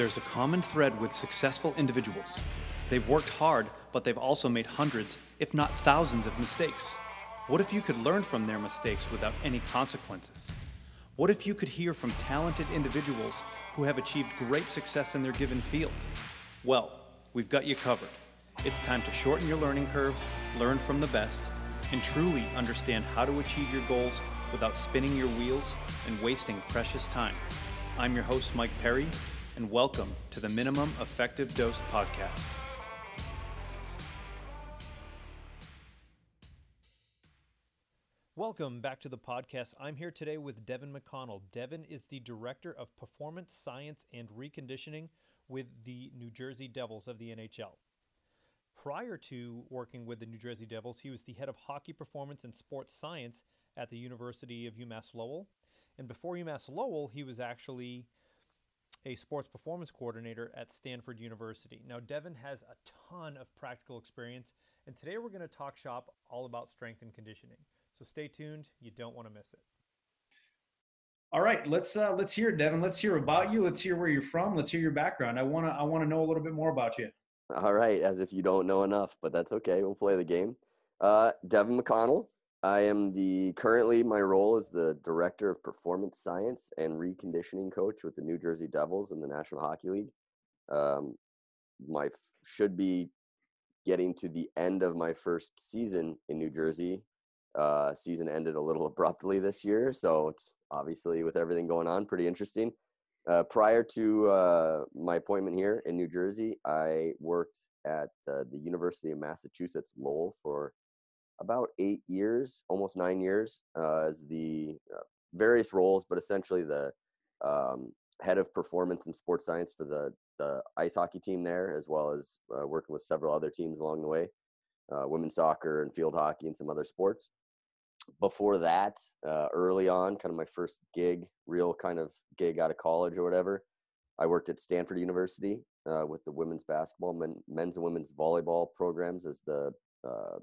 There's a common thread with successful individuals. They've worked hard, but they've also made hundreds, if not thousands, of mistakes. What if you could learn from their mistakes without any consequences? What if you could hear from talented individuals who have achieved great success in their given field? Well, we've got you covered. It's time to shorten your learning curve, learn from the best, and truly understand how to achieve your goals without spinning your wheels and wasting precious time. I'm your host, Mike Perry, and welcome to the Minimum Effective Dose podcast. Welcome back to the podcast. I'm here today with Devan McConnell. Devan is the Director of Performance Science and Reconditioning with the New Jersey Devils of the NHL. Prior to working with the New Jersey Devils, he was the head of hockey performance and sports science at the University of UMass Lowell. And before UMass Lowell, he was actually a sports performance coordinator at Stanford University. Now, Devan has a ton of practical experience, and today we're going to talk shop all about strength and conditioning. So stay tuned; you don't want to miss it. All right, let's uh, let's hear, it, Devan. Let's hear about you. Let's hear where you're from. Let's hear your background. I wanna I wanna know a little bit more about you. All right, as if you don't know enough, but that's okay. We'll play the game. Uh, Devan McConnell, I am the currently my role is the director of performance science and reconditioning coach with the New Jersey Devils in the National Hockey League. Um, my f- should be getting to the end of my first season in New Jersey. Uh, season ended a little abruptly this year, so it's obviously with everything going on, pretty interesting. Uh, prior to uh, my appointment here in New Jersey, I worked at uh, the University of Massachusetts Lowell for about eight years, almost nine years, uh, as the uh, various roles, but essentially the um, head of performance and sports science for the, the ice hockey team there, as well as uh, working with several other teams along the way, uh, women's soccer and field hockey and some other sports. Before that, uh, early on, kind of my first gig, real kind of gig out of college or whatever, I worked at Stanford University uh, with the women's basketball, men, men's and women's volleyball programs as the uh,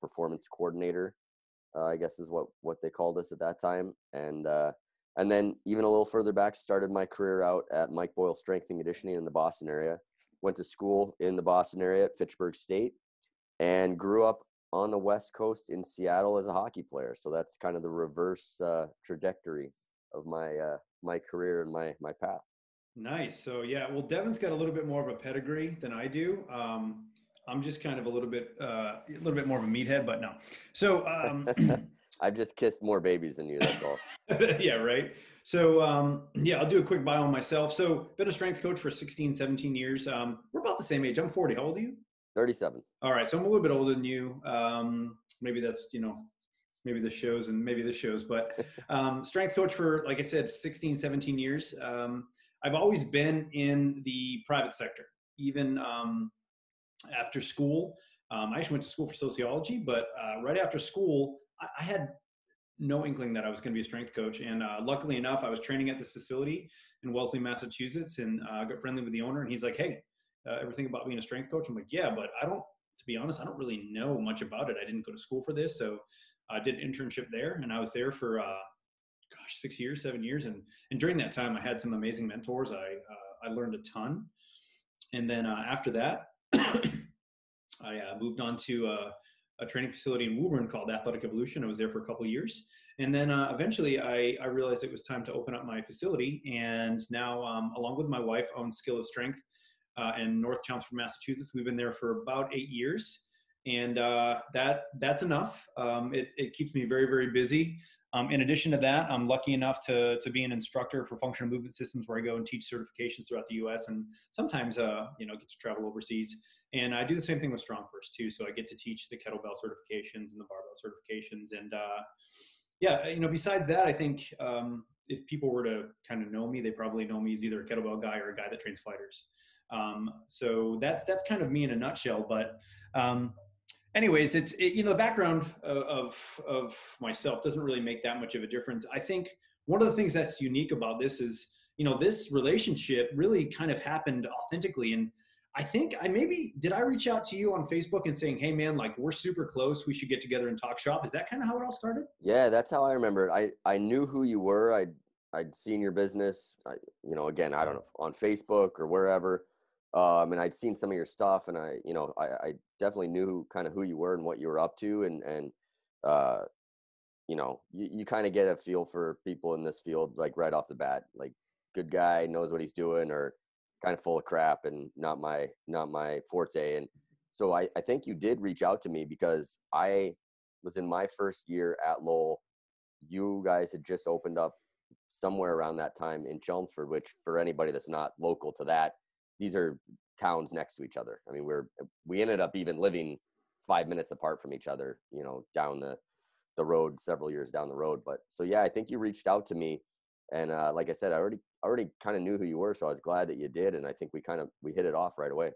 performance coordinator, uh, I guess is what what they called us at that time. And uh, and then even a little further back, started my career out at Mike Boyle Strength and Conditioning in the Boston area. Went to school in the Boston area at Fitchburg State, and grew up on the West Coast in Seattle as a hockey player. So that's kind of the reverse uh, trajectory of my uh, my career and my my path. Nice. So yeah, well, Devan's got a little bit more of a pedigree than I do. Um, I'm just kind of a little bit, uh, a little bit more of a meathead, but no. So um, I've just kissed more babies than you. That's all. yeah, right. So um, yeah, I'll do a quick bio on myself. So been a strength coach for 16, 17 years. Um, we're about the same age. I'm 40. How old are you? 37. All right. So I'm a little bit older than you. Um, maybe that's you know, maybe this shows and maybe this shows, but um, strength coach for like I said, 16, 17 years. Um, I've always been in the private sector, even um, after school. Um, I actually went to school for sociology, but uh, right after school, I, I, had no inkling that I was going to be a strength coach. And uh, luckily enough, I was training at this facility in Wellesley, Massachusetts, and uh, got friendly with the owner. And he's like, "Hey, uh, everything about being a strength coach?" I'm like, "Yeah, but I don't. To be honest, I don't really know much about it. I didn't go to school for this, so I did an internship there, and I was there for." Uh, gosh, six years, seven years, and and during that time, I had some amazing mentors. I uh, I learned a ton, and then after that, I uh, moved on to a, a, training facility in Woburn called Athletic Evolution. I was there for a couple years. And then uh, eventually I, I, realized it was time to open up my facility. And now, um, along with my wife, own Skill of Strength uh, in North Chelmsford, Massachusetts. We've been there for about eight years. And uh, that that's enough. Um, it, it keeps me very, very busy. Um, in addition to that, I'm lucky enough to, to be an instructor for functional movement systems where I go and teach certifications throughout the U.S. and sometimes, uh, you know, get to travel overseas. And I do the same thing with StrongFirst too. So I get to teach the kettlebell certifications and the barbell certifications. And uh, yeah, you know, besides that, I think um, if people were to kind of know me, they probably know me as either a kettlebell guy or a guy that trains fighters. Um, so that's that's kind of me in a nutshell. But um, anyways, it's it, you know the background uh, of of myself doesn't really make that much of a difference. I think one of the things that's unique about this is you know this relationship really kind of happened authentically and I think I maybe did I reach out to you on Facebook and saying, "Hey man, like we're super close. We should get together and talk shop." Is that kind of how it all started? Yeah, that's how I remember. It. I I knew who you were. I I'd seen your business, I, you know, again, I don't know, on Facebook or wherever. Um, and I'd seen some of your stuff and I, you know, I, I definitely knew kind of who you were and what you were up to. And, and, uh, you know, you, you kind of get a feel for people in this field, like right off the bat, like good guy knows what he's doing or kind of full of crap and not my, not my forte. And so I, I think you did reach out to me because I was in my first year at Lowell. You guys had just opened up somewhere around that time in Chelmsford, which for anybody that's not local to that, these are towns next to each other. I mean, we're we ended up even living five minutes apart from each other, you know, down the the road several years down the road. But so yeah, I think you reached out to me, and uh, like I said, I already already kind of knew who you were, so I was glad that you did, and I think we kind of we hit it off right away.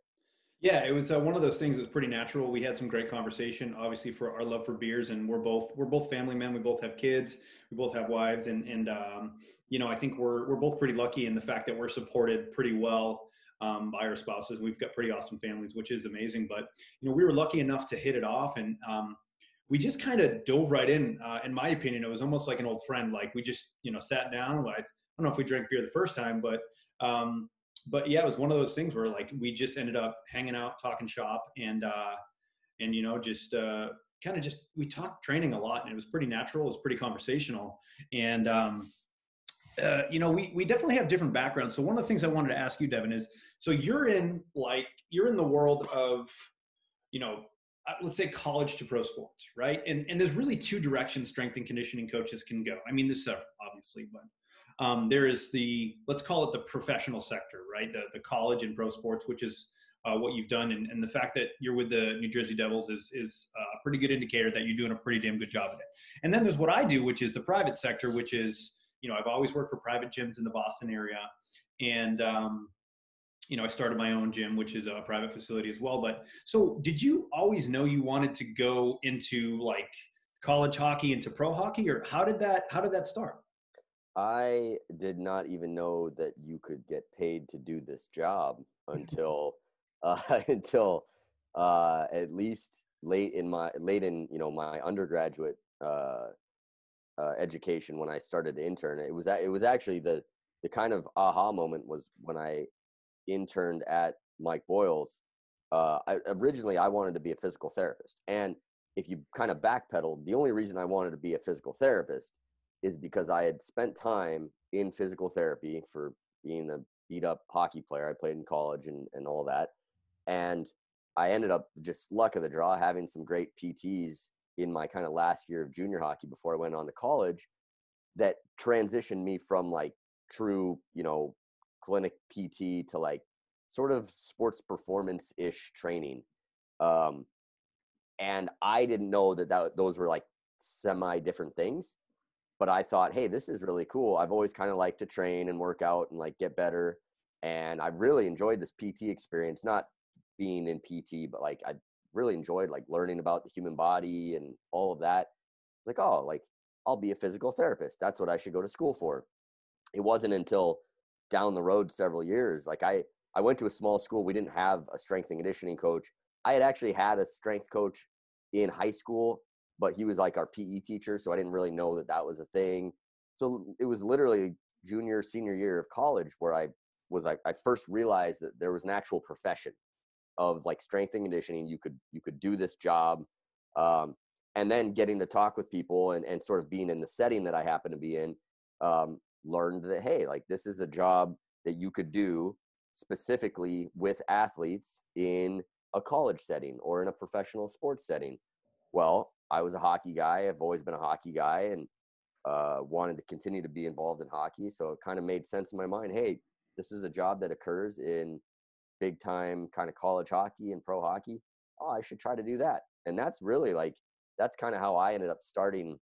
Yeah, it was uh, one of those things that was pretty natural. We had some great conversation, obviously, for our love for beers, and we're both we're both family men. We both have kids. We both have wives, and and um, you know, I think we're we're both pretty lucky in the fact that we're supported pretty well um, by our spouses. We've got pretty awesome families, which is amazing. But you know, we were lucky enough to hit it off, and um, we just kind of dove right in. Uh, in my opinion, it was almost like an old friend. Like we just you know sat down. Like, I don't know if we drank beer the first time, but um, but yeah, it was one of those things where like we just ended up hanging out, talking shop, and uh, and you know just uh, kind of just we talked training a lot, and it was pretty natural. It was pretty conversational, and um, uh, you know we we definitely have different backgrounds. So one of the things I wanted to ask you, Devan, is so you're in like you're in the world of you know uh, let's say college to pro sports, right? And and there's really two directions strength and conditioning coaches can go. I mean, this is obviously, but um, there is the let's call it the professional sector, right? The the college and pro sports, which is uh, what you've done, and, and the fact that you're with the New Jersey Devils is is a pretty good indicator that you're doing a pretty damn good job at it. And then there's what I do, which is the private sector, which is you know I've always worked for private gyms in the Boston area, and um, you know I started my own gym, which is a private facility as well. But so did you always know you wanted to go into like college hockey into pro hockey, or how did that how did that start? I did not even know that you could get paid to do this job until uh, until uh, at least late in my late in you know my undergraduate uh, uh, education when I started to intern. It was it was actually the the kind of aha moment was when I interned at Mike Boyle's. Uh, I, originally, I wanted to be a physical therapist, and if you kind of backpedal, the only reason I wanted to be a physical therapist is because I had spent time in physical therapy for being a beat up hockey player. I played in college and, and all that. And I ended up just luck of the draw having some great PTs in my kind of last year of junior hockey before I went on to college that transitioned me from like true, you know, clinic PT to like sort of sports performance ish training. Um, and I didn't know that, that those were like semi different things but I thought, hey, this is really cool. I've always kind of liked to train and work out and like get better. And I really enjoyed this PT experience, not being in PT, but like I really enjoyed like learning about the human body and all of that. Like, oh, like I'll be a physical therapist. That's what I should go to school for. It wasn't until down the road several years, like I, I went to a small school. We didn't have a strength and conditioning coach. I had actually had a strength coach in high school but he was like our PE teacher, so I didn't really know that that was a thing. So it was literally junior senior year of college where I was like I first realized that there was an actual profession of like strength and conditioning. You could you could do this job, um, and then getting to talk with people and and sort of being in the setting that I happen to be in, um, learned that hey, like this is a job that you could do specifically with athletes in a college setting or in a professional sports setting. Well, I was a hockey guy. I've always been a hockey guy and uh, wanted to continue to be involved in hockey. So it kind of made sense in my mind. Hey, this is a job that occurs in big time kind of college hockey and pro hockey. Oh, I should try to do that. And that's really like that's kind of how I ended up starting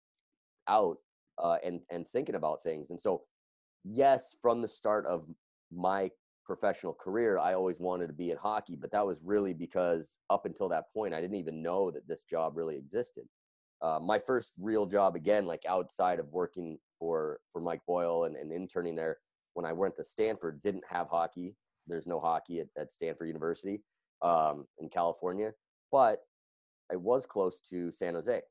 out uh, and and thinking about things. And so, yes, from the start of my professional career, I always wanted to be in hockey, but that was really because up until that point, I didn't even know that this job really existed. Uh, my first real job, again, like outside of working for for Mike Boyle and, and interning there, when I went to Stanford, didn't have hockey. There's no hockey at, at Stanford University um, in California, but I was close to San Jose,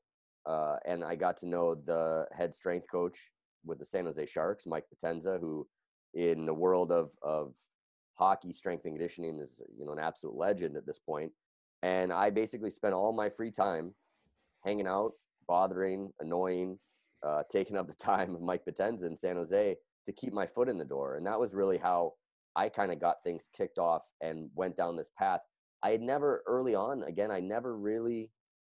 uh, and I got to know the head strength coach with the San Jose Sharks, Mike Potenza, who in the world of of hockey strength and conditioning is you know an absolute legend at this point. And I basically spent all my free time hanging out, bothering, annoying, uh, taking up the time of Mike Potenza in San Jose to keep my foot in the door. And that was really how I kind of got things kicked off and went down this path. I had never early on, again, I never really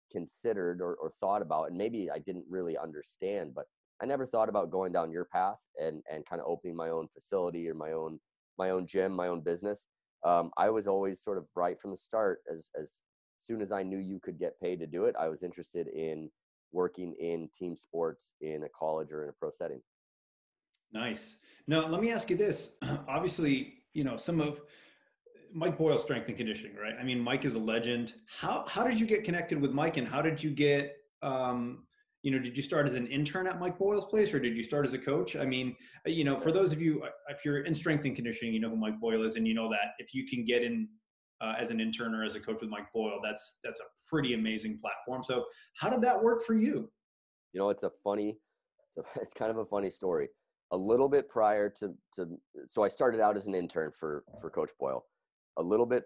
considered or, or thought about, and maybe I didn't really understand, but I never thought about going down your path and, and kind of opening my own facility or my own, my own gym, my own business. Um, I was always sort of right from the start as, as soon as I knew you could get paid to do it, I was interested in working in team sports in a college or in a pro setting. Nice. Now, let me ask you this. Obviously, you know, some of Mike Boyle strength and conditioning, right? I mean, Mike is a legend. How how did you get connected with Mike and how did you get um you know, did you start as an intern at Mike Boyle's place or did you start as a coach? I mean, you know, for those of you, if you're in strength and conditioning, you know who Mike Boyle is and you know that if you can get in uh, as an intern or as a coach with Mike Boyle, that's, that's a pretty amazing platform. So how did that work for you? You know, it's a funny, it's, a, it's kind of a funny story a little bit prior to to so I started out as an intern for for Coach Boyle. A little bit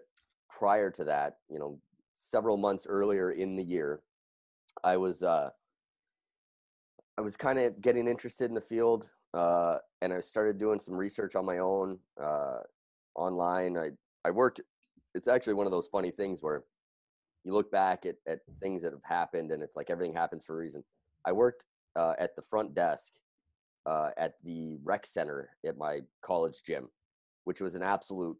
prior to that, you know, several months earlier in the year, I was uh I was kind of getting interested in the field uh and I started doing some research on my own uh online. I I worked it's actually one of those funny things where you look back at, at things that have happened and it's like everything happens for a reason. I worked uh, at the front desk uh, at the rec center at my college gym, which was an absolute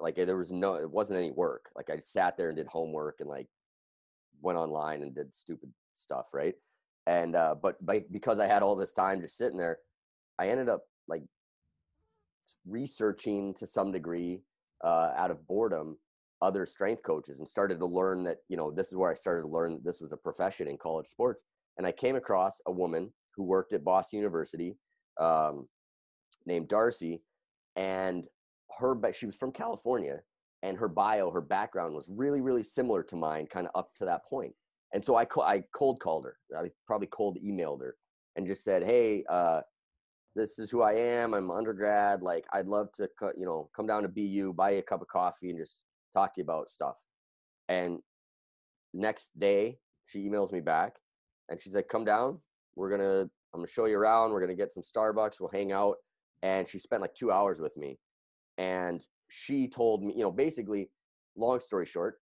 like there was no it wasn't any work. Like I sat there and did homework and like went online and did stupid stuff, right? And uh, but by, because I had all this time just sitting there, I ended up like researching to some degree uh, out of boredom other strength coaches and started to learn that you know this is where I started to learn this was a profession in college sports. And I came across a woman who worked at Boston University um, named Darcy, and her she was from California, and her bio, her background was really really similar to mine, kind of up to that point. And so I I cold called her. I probably cold emailed her and just said, "Hey, uh, this is who I am. I'm undergrad. Like, I'd love to, you know, come down to BU, buy you a cup of coffee, and just talk to you about stuff." And next day, she emails me back, and she's like, "Come down. We're gonna I'm gonna show you around. We're gonna get some Starbucks. We'll hang out. And she spent like two hours with me. And she told me, you know, basically, long story short,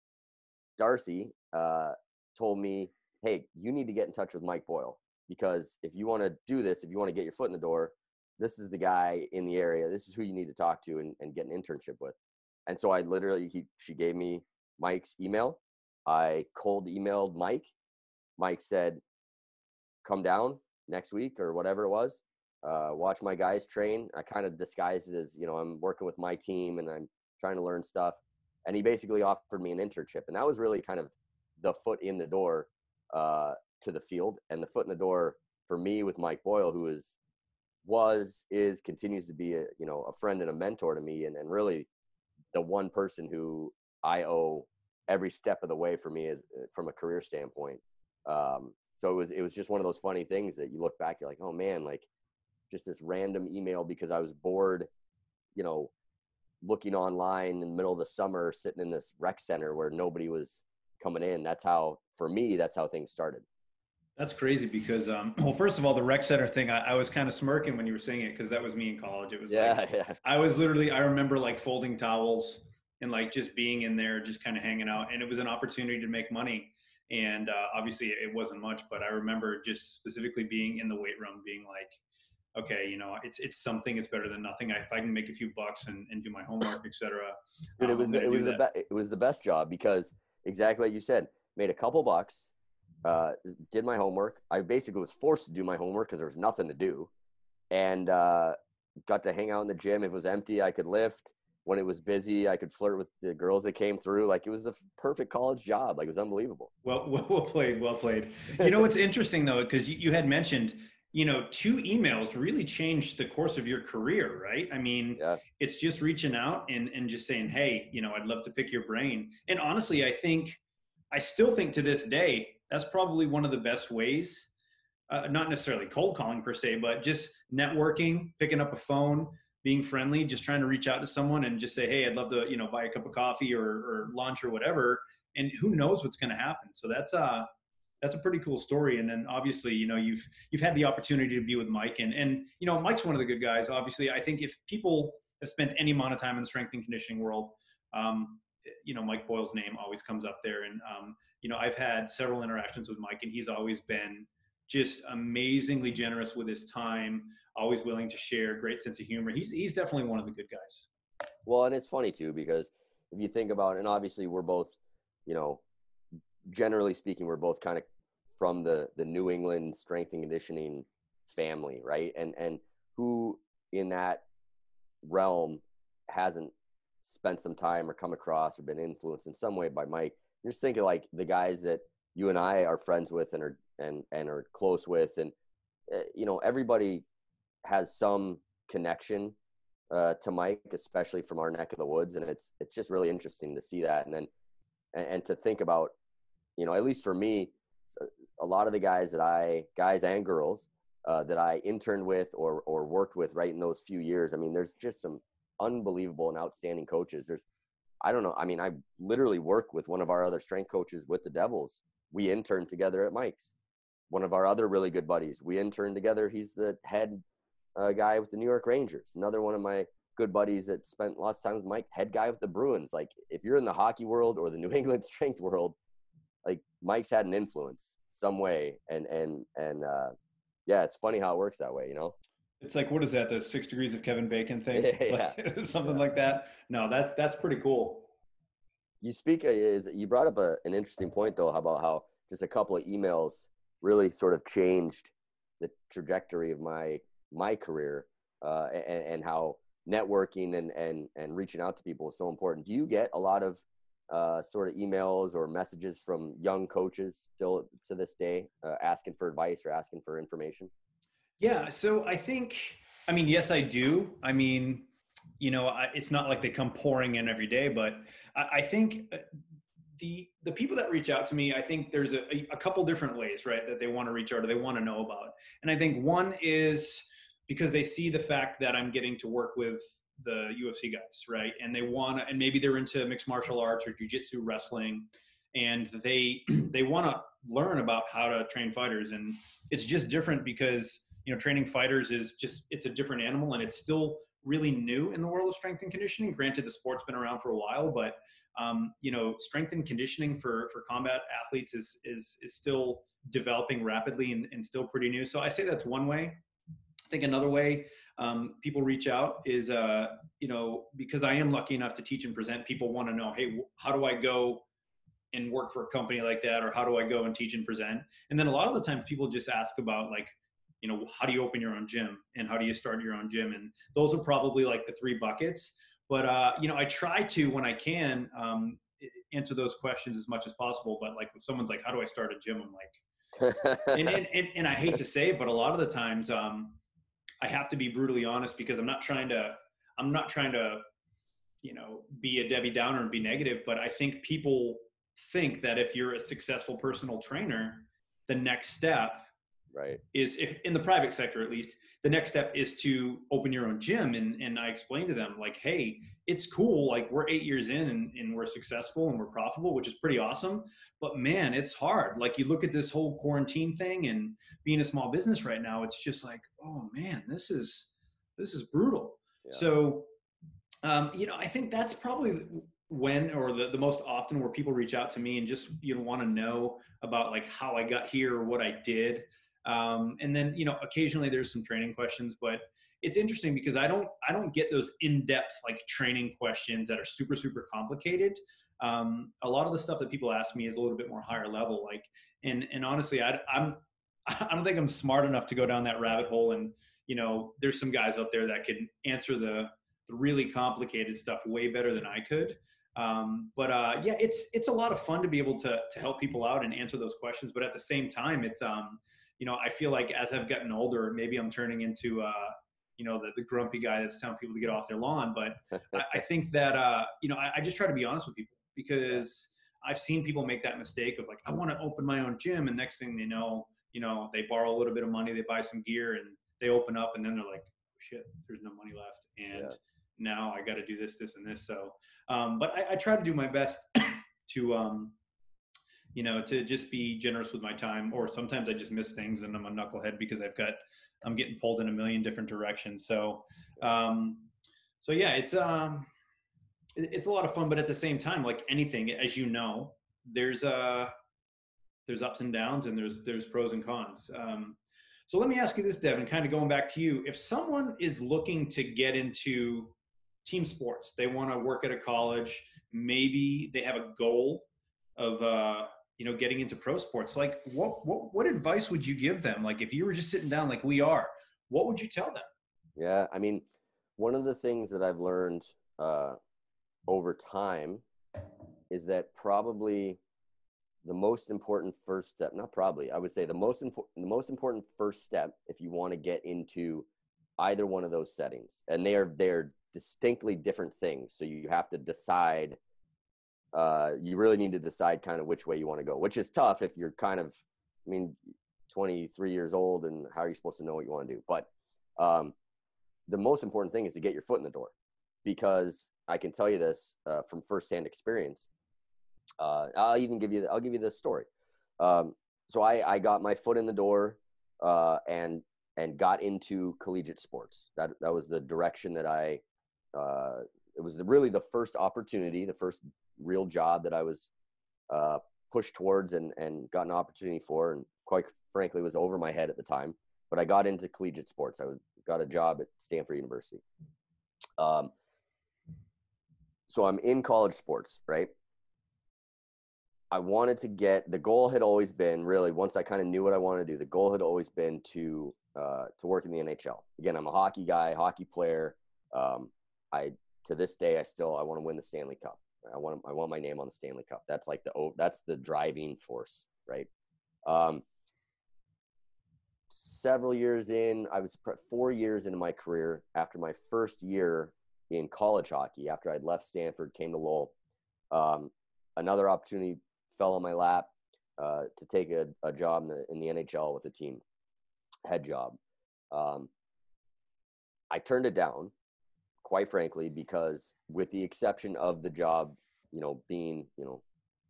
Darcy uh, told me, hey, you need to get in touch with Mike Boyle because if you want to do this, if you want to get your foot in the door, this is the guy in the area. This is who you need to talk to and, and get an internship with. And so I literally, he, she gave me Mike's email. I cold emailed Mike. Mike said, come down next week or whatever it was. Uh, watch my guys train. I kind of disguised it as, you know, I'm working with my team and I'm trying to learn stuff. And he basically offered me an internship. And that was really kind of the foot in the door uh, to the field and the foot in the door for me with Mike Boyle, who is, was, is, continues to be a, you know, a friend and a mentor to me. And, and really the one person who I owe every step of the way for me is, from a career standpoint. Um, so it was it was just one of those funny things that you look back, you're like, oh man, like just this random email because I was bored, you know, looking online in the middle of the summer, sitting in this rec center where nobody was coming in. That's how, for me, that's how things started. That's crazy because, um, well, first of all, the rec center thing, I, I was kind of smirking when you were saying it because that was me in college. It was yeah, like, yeah. I was literally, I remember like folding towels and like just being in there, just kind of hanging out. And it was an opportunity to make money and uh, obviously it wasn't much but i remember just specifically being in the weight room being like okay you know it's it's something it's better than nothing. If i can make a few bucks and, and do my homework etc um, it was the, it was the be- it was the best job because exactly like you said made a couple bucks uh, did my homework. I basically was forced to do my homework because there was nothing to do. And uh, got to hang out in the gym. If it was empty. I could lift when it was busy, I could flirt with the girls that came through. Like it was a perfect college job. Like it was unbelievable. Well, well, played, well played. You know what's interesting though, because you, you had mentioned, you know, two emails really changed the course of your career, right? I mean, yeah. it's just reaching out and and just saying, hey, you know, I'd love to pick your brain. And honestly, I think, I still think to this day, that's probably one of the best ways uh, not necessarily cold calling per se, but just networking, picking up a phone, being friendly, just trying to reach out to someone and just say, hey, I'd love to, you know, buy a cup of coffee or, or lunch or whatever. And who knows what's going to happen. So that's uh that's a pretty cool story. And then obviously, you know, you've you've had the opportunity to be with Mike, and and you know, Mike's one of the good guys. Obviously, I think if people have spent any amount of time in the strength and conditioning world, um, you know, Mike Boyle's name always comes up there. And um, you know, I've had several interactions with Mike, and he's always been just amazingly generous with his time, always willing to share, great sense of humor. He's he's definitely one of the good guys. Well, and it's funny too because if you think about, and obviously we're both, you know, generally speaking, we're both kind of from the the New England strength and conditioning family, right? And and who in that realm hasn't spent some time or come across or been influenced in some way by Mike? You're just thinking like the guys that you and I are friends with and are and and are close with, and uh, you know everybody has some connection uh, to Mike, especially from our neck of the woods, and it's it's just really interesting to see that, and then and, and to think about you know, at least for me, a lot of the guys that I, guys and girls, uh, that I interned with or or worked with right in those few years. I mean, there's just some unbelievable and outstanding coaches. There's, I don't know. I mean, I literally work with one of our other strength coaches with the Devils. We interned together at Mike's. One of our other really good buddies. We interned together. He's the head uh, guy with the New York Rangers. Another one of my good buddies that spent lots of time with Mike, head guy with the Bruins. Like, if you're in the hockey world or the New England strength world, like Mike's had an influence some way, and and and uh, yeah, it's funny how it works that way, you know. It's like what is that? The six degrees of Kevin Bacon thing, yeah, something yeah. like that. No, that's that's pretty cool. You speak uh, is you brought up a, an interesting point though about how just a couple of emails really sort of changed the trajectory of my my career uh, and, and how networking and, and and reaching out to people is so important. Do you get a lot of uh, sort of emails or messages from young coaches still to this day uh, asking for advice or asking for information? Yeah, so I think, I mean, yes, I do. I mean, you know, I, it's not like they come pouring in every day, but I, I think uh, the the people that reach out to me, I think there's a, a couple different ways, right, that they want to reach out or they want to know about. And I think one is because they see the fact that I'm getting to work with the UFC guys, right? And they want to, and maybe they're into mixed martial arts or jujitsu, wrestling, and they they want to learn about how to train fighters. And it's just different because you know training fighters is just it's a different animal, and it's still really new in the world of strength and conditioning. Granted, the sport's been around for a while, but um, you know, strength and conditioning for for combat athletes is is is still developing rapidly and, and still pretty new. So I say that's one way. I think another way um, people reach out is, uh, you know, because I am lucky enough to teach and present, people want to know, hey, how do I go and work for a company like that? Or how do I go and teach and present? And then a lot of the times people just ask about like, you know, how do you open your own gym and how do you start your own gym? And those are probably like the three buckets. But, uh, you know, I try to, when I can, um, answer those questions as much as possible. But like if someone's like, how do I start a gym? I'm like, and, and, and, and, I hate to say it, but a lot of the times, um, I have to be brutally honest because I'm not trying to I'm not trying to you know be a Debbie Downer and be negative, but I think people think that if you're a successful personal trainer, the next step right? is if in the private sector at least the next step is to open your own gym. And and i explained to them like hey it's cool like we're eight years in and, and we're successful and we're profitable which is pretty awesome. But man it's hard. Like you look at this whole quarantine thing and being a small business right now it's just like oh man this is this is brutal. Yeah. so um, you know i think that's probably when or the, the most often where people reach out to me and just you know want to know about like how i got here or what i did um, and then, you know, occasionally there's some training questions, but it's interesting because I don't, I don't get those in-depth like training questions that are super, super complicated. Um, a lot of the stuff that people ask me is a little bit more higher level. Like, and, and honestly, I, I'm, I don't think I'm smart enough to go down that rabbit hole. And, you know, there's some guys out there that can answer the, the really complicated stuff way better than I could. Um, but uh, yeah, it's it's a lot of fun to be able to to help people out and answer those questions. But at the same time, it's um, you know, I feel like as I've gotten older, maybe I'm turning into, uh, you know, the, the grumpy guy that's telling people to get off their lawn. But I, I, think that, uh, you know, I, I, just try to be honest with people because I've seen people make that mistake of like, I want to open my own gym. And next thing they know, you know, they borrow a little bit of money, they buy some gear, and they open up, and then they're like, oh, "Shit, there's no money left," and yeah. now I got to do this, this, and this. So, um, but I, I, try to do my best to, um, you know, to just be generous with my time. Or sometimes I just miss things, and I'm a knucklehead because I've got I'm getting pulled in a million different directions. So, um, so yeah, it's um, it's a lot of fun, but at the same time, like anything, as you know, there's uh there's ups and downs, and there's there's pros and cons. Um, so let me ask you this, Devan, kind of going back to you. If someone is looking to get into team sports, they want to work at a college, maybe they have a goal of uh, you know getting into pro sports. Like, what what what advice would you give them? Like, if you were just sitting down like we are, what would you tell them? Yeah, I mean, one of the things that I've learned uh, over time is that probably the most important first step not probably i would say the most important the most important first step if you want to get into either one of those settings and they are they're distinctly different things so you have to decide uh, you really need to decide kind of which way you want to go which is tough if you're kind of i mean 23 years old and how are you supposed to know what you want to do but um, the most important thing is to get your foot in the door because i can tell you this uh, from firsthand experience uh, I'll even give you the, I'll give you this story. Um, so I, I got my foot in the door uh, and and got into collegiate sports. That that was the direction that I. It was really the first opportunity, the first real job that I was uh, pushed towards and and got an opportunity for, and quite frankly was over my head at the time. But I got into collegiate sports. I was got a job at Stanford University. Um, so I'm in college sports, right? I wanted to get the goal had always been really once I kind of knew what I wanted to do. The goal had always been to uh, to work in the NHL. Again, I'm a hockey guy, hockey player. Um, I to this day I still I want to win the Stanley Cup. I want I want my name on the Stanley Cup. That's like the oh, that's the driving force, right? Um, several years in, I was four years into my career after my first year in college hockey. After I'd left Stanford, came to Lowell. Um, another opportunity fell on my lap uh, to take a, a job in the, in the, NHL with a team, head job. Um, I turned it down, quite frankly, because with the exception of the job, you know, being, you know,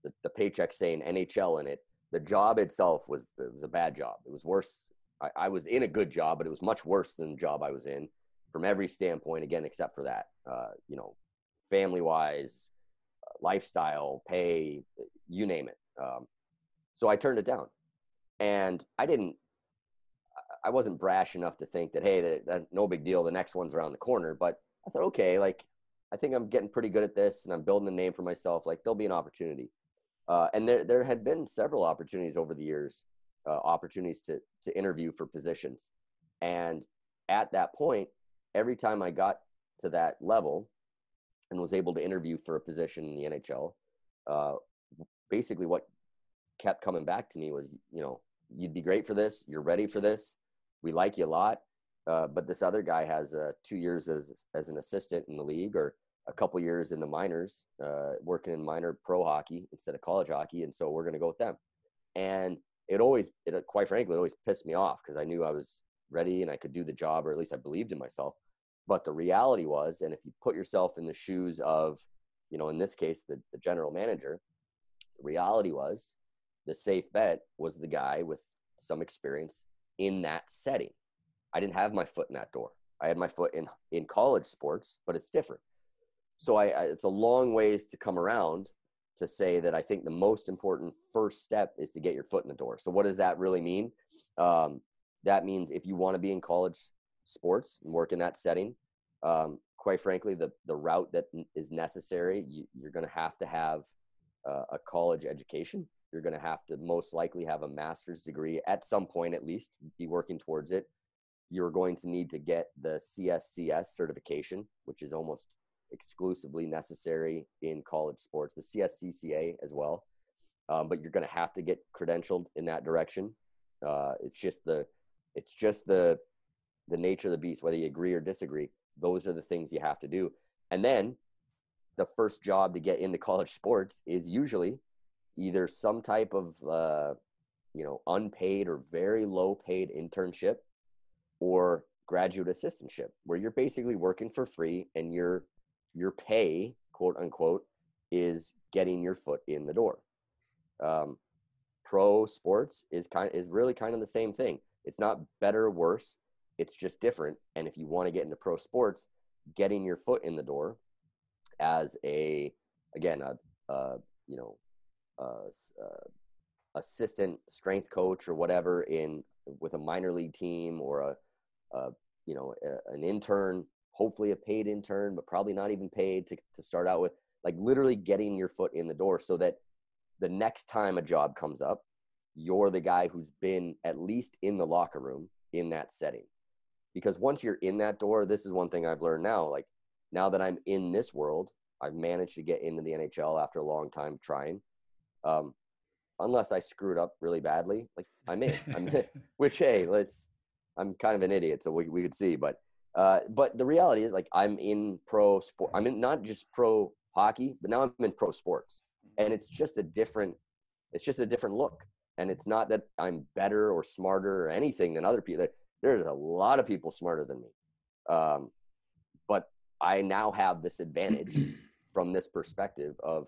the, the paycheck saying NHL in it, the job itself was it was a bad job. It was worse. I, I was in a good job, but it was much worse than the job I was in from every standpoint. Again, except for that, uh, you know, family wise, lifestyle, pay, you name it. Um, so I turned it down, and I didn't. I wasn't brash enough to think that hey, that, that no big deal. The next one's around the corner. But I thought, okay, like I think I'm getting pretty good at this, and I'm building a name for myself. Like there'll be an opportunity, uh, and there there had been several opportunities over the years, uh, opportunities to to interview for positions, and at that point, every time I got to that level, and was able to interview for a position in the NHL, uh, basically what kept coming back to me was, you know, you'd be great for this. You're ready for this. We like you a lot. Uh, but this other guy has uh, two years as as an assistant in the league, or a couple years in the minors, uh, working in minor pro hockey instead of college hockey, and so we're going to go with them. And it always, it quite frankly, it always pissed me off because I knew I was ready and I could do the job, or at least I believed in myself. But the reality was, and if you put yourself in the shoes of, you know, in this case, the, the general manager, the reality was the safe bet was the guy with some experience in that setting. I didn't have my foot in that door. I had my foot in in college sports, but it's different. So I, I, it's a long ways to come around to say that I think the most important first step is to get your foot in the door. So what does that really mean? Um, that means if you want to be in college sports and work in that setting. Um, quite frankly, the the route that is necessary, you, are going to have to have uh, a college education. You're going to have to most likely have a master's degree at some point, at least, be working towards it. You're going to need to get the CSCS certification, which is almost exclusively necessary in college sports. The CSCCA as well, um, but you're going to have to get credentialed in that direction. Uh, it's just the it's just the the nature of the beast, whether you agree or disagree, those are the things you have to do. And then the first job to get into college sports is usually either some type of uh, you know unpaid or very low paid internship or graduate assistantship where you're basically working for free and your your pay quote unquote is getting your foot in the door. Um, pro sports is kind is really kind of the same thing. It's not better or worse it's just different and if you want to get into pro sports getting your foot in the door as a again a, a you know a, a assistant strength coach or whatever in with a minor league team or a, a you know a, an intern hopefully a paid intern but probably not even paid to, to start out with like literally getting your foot in the door so that the next time a job comes up you're the guy who's been at least in the locker room in that setting. Because once you're in that door this is one thing i've learned now like now that i'm in this world i've managed to get into the nhl after a long time trying um, unless i screwed up really badly like i'm in i'm in which hey let's i'm kind of an idiot so we, we could see but uh, but the reality is like i'm in pro sport i'm in not just pro hockey but now i'm in pro sports. And it's just a different it's just a different look. And it's not that i'm better or smarter or anything than other people there's a lot of people smarter than me. Um, but i now have this advantage from this perspective of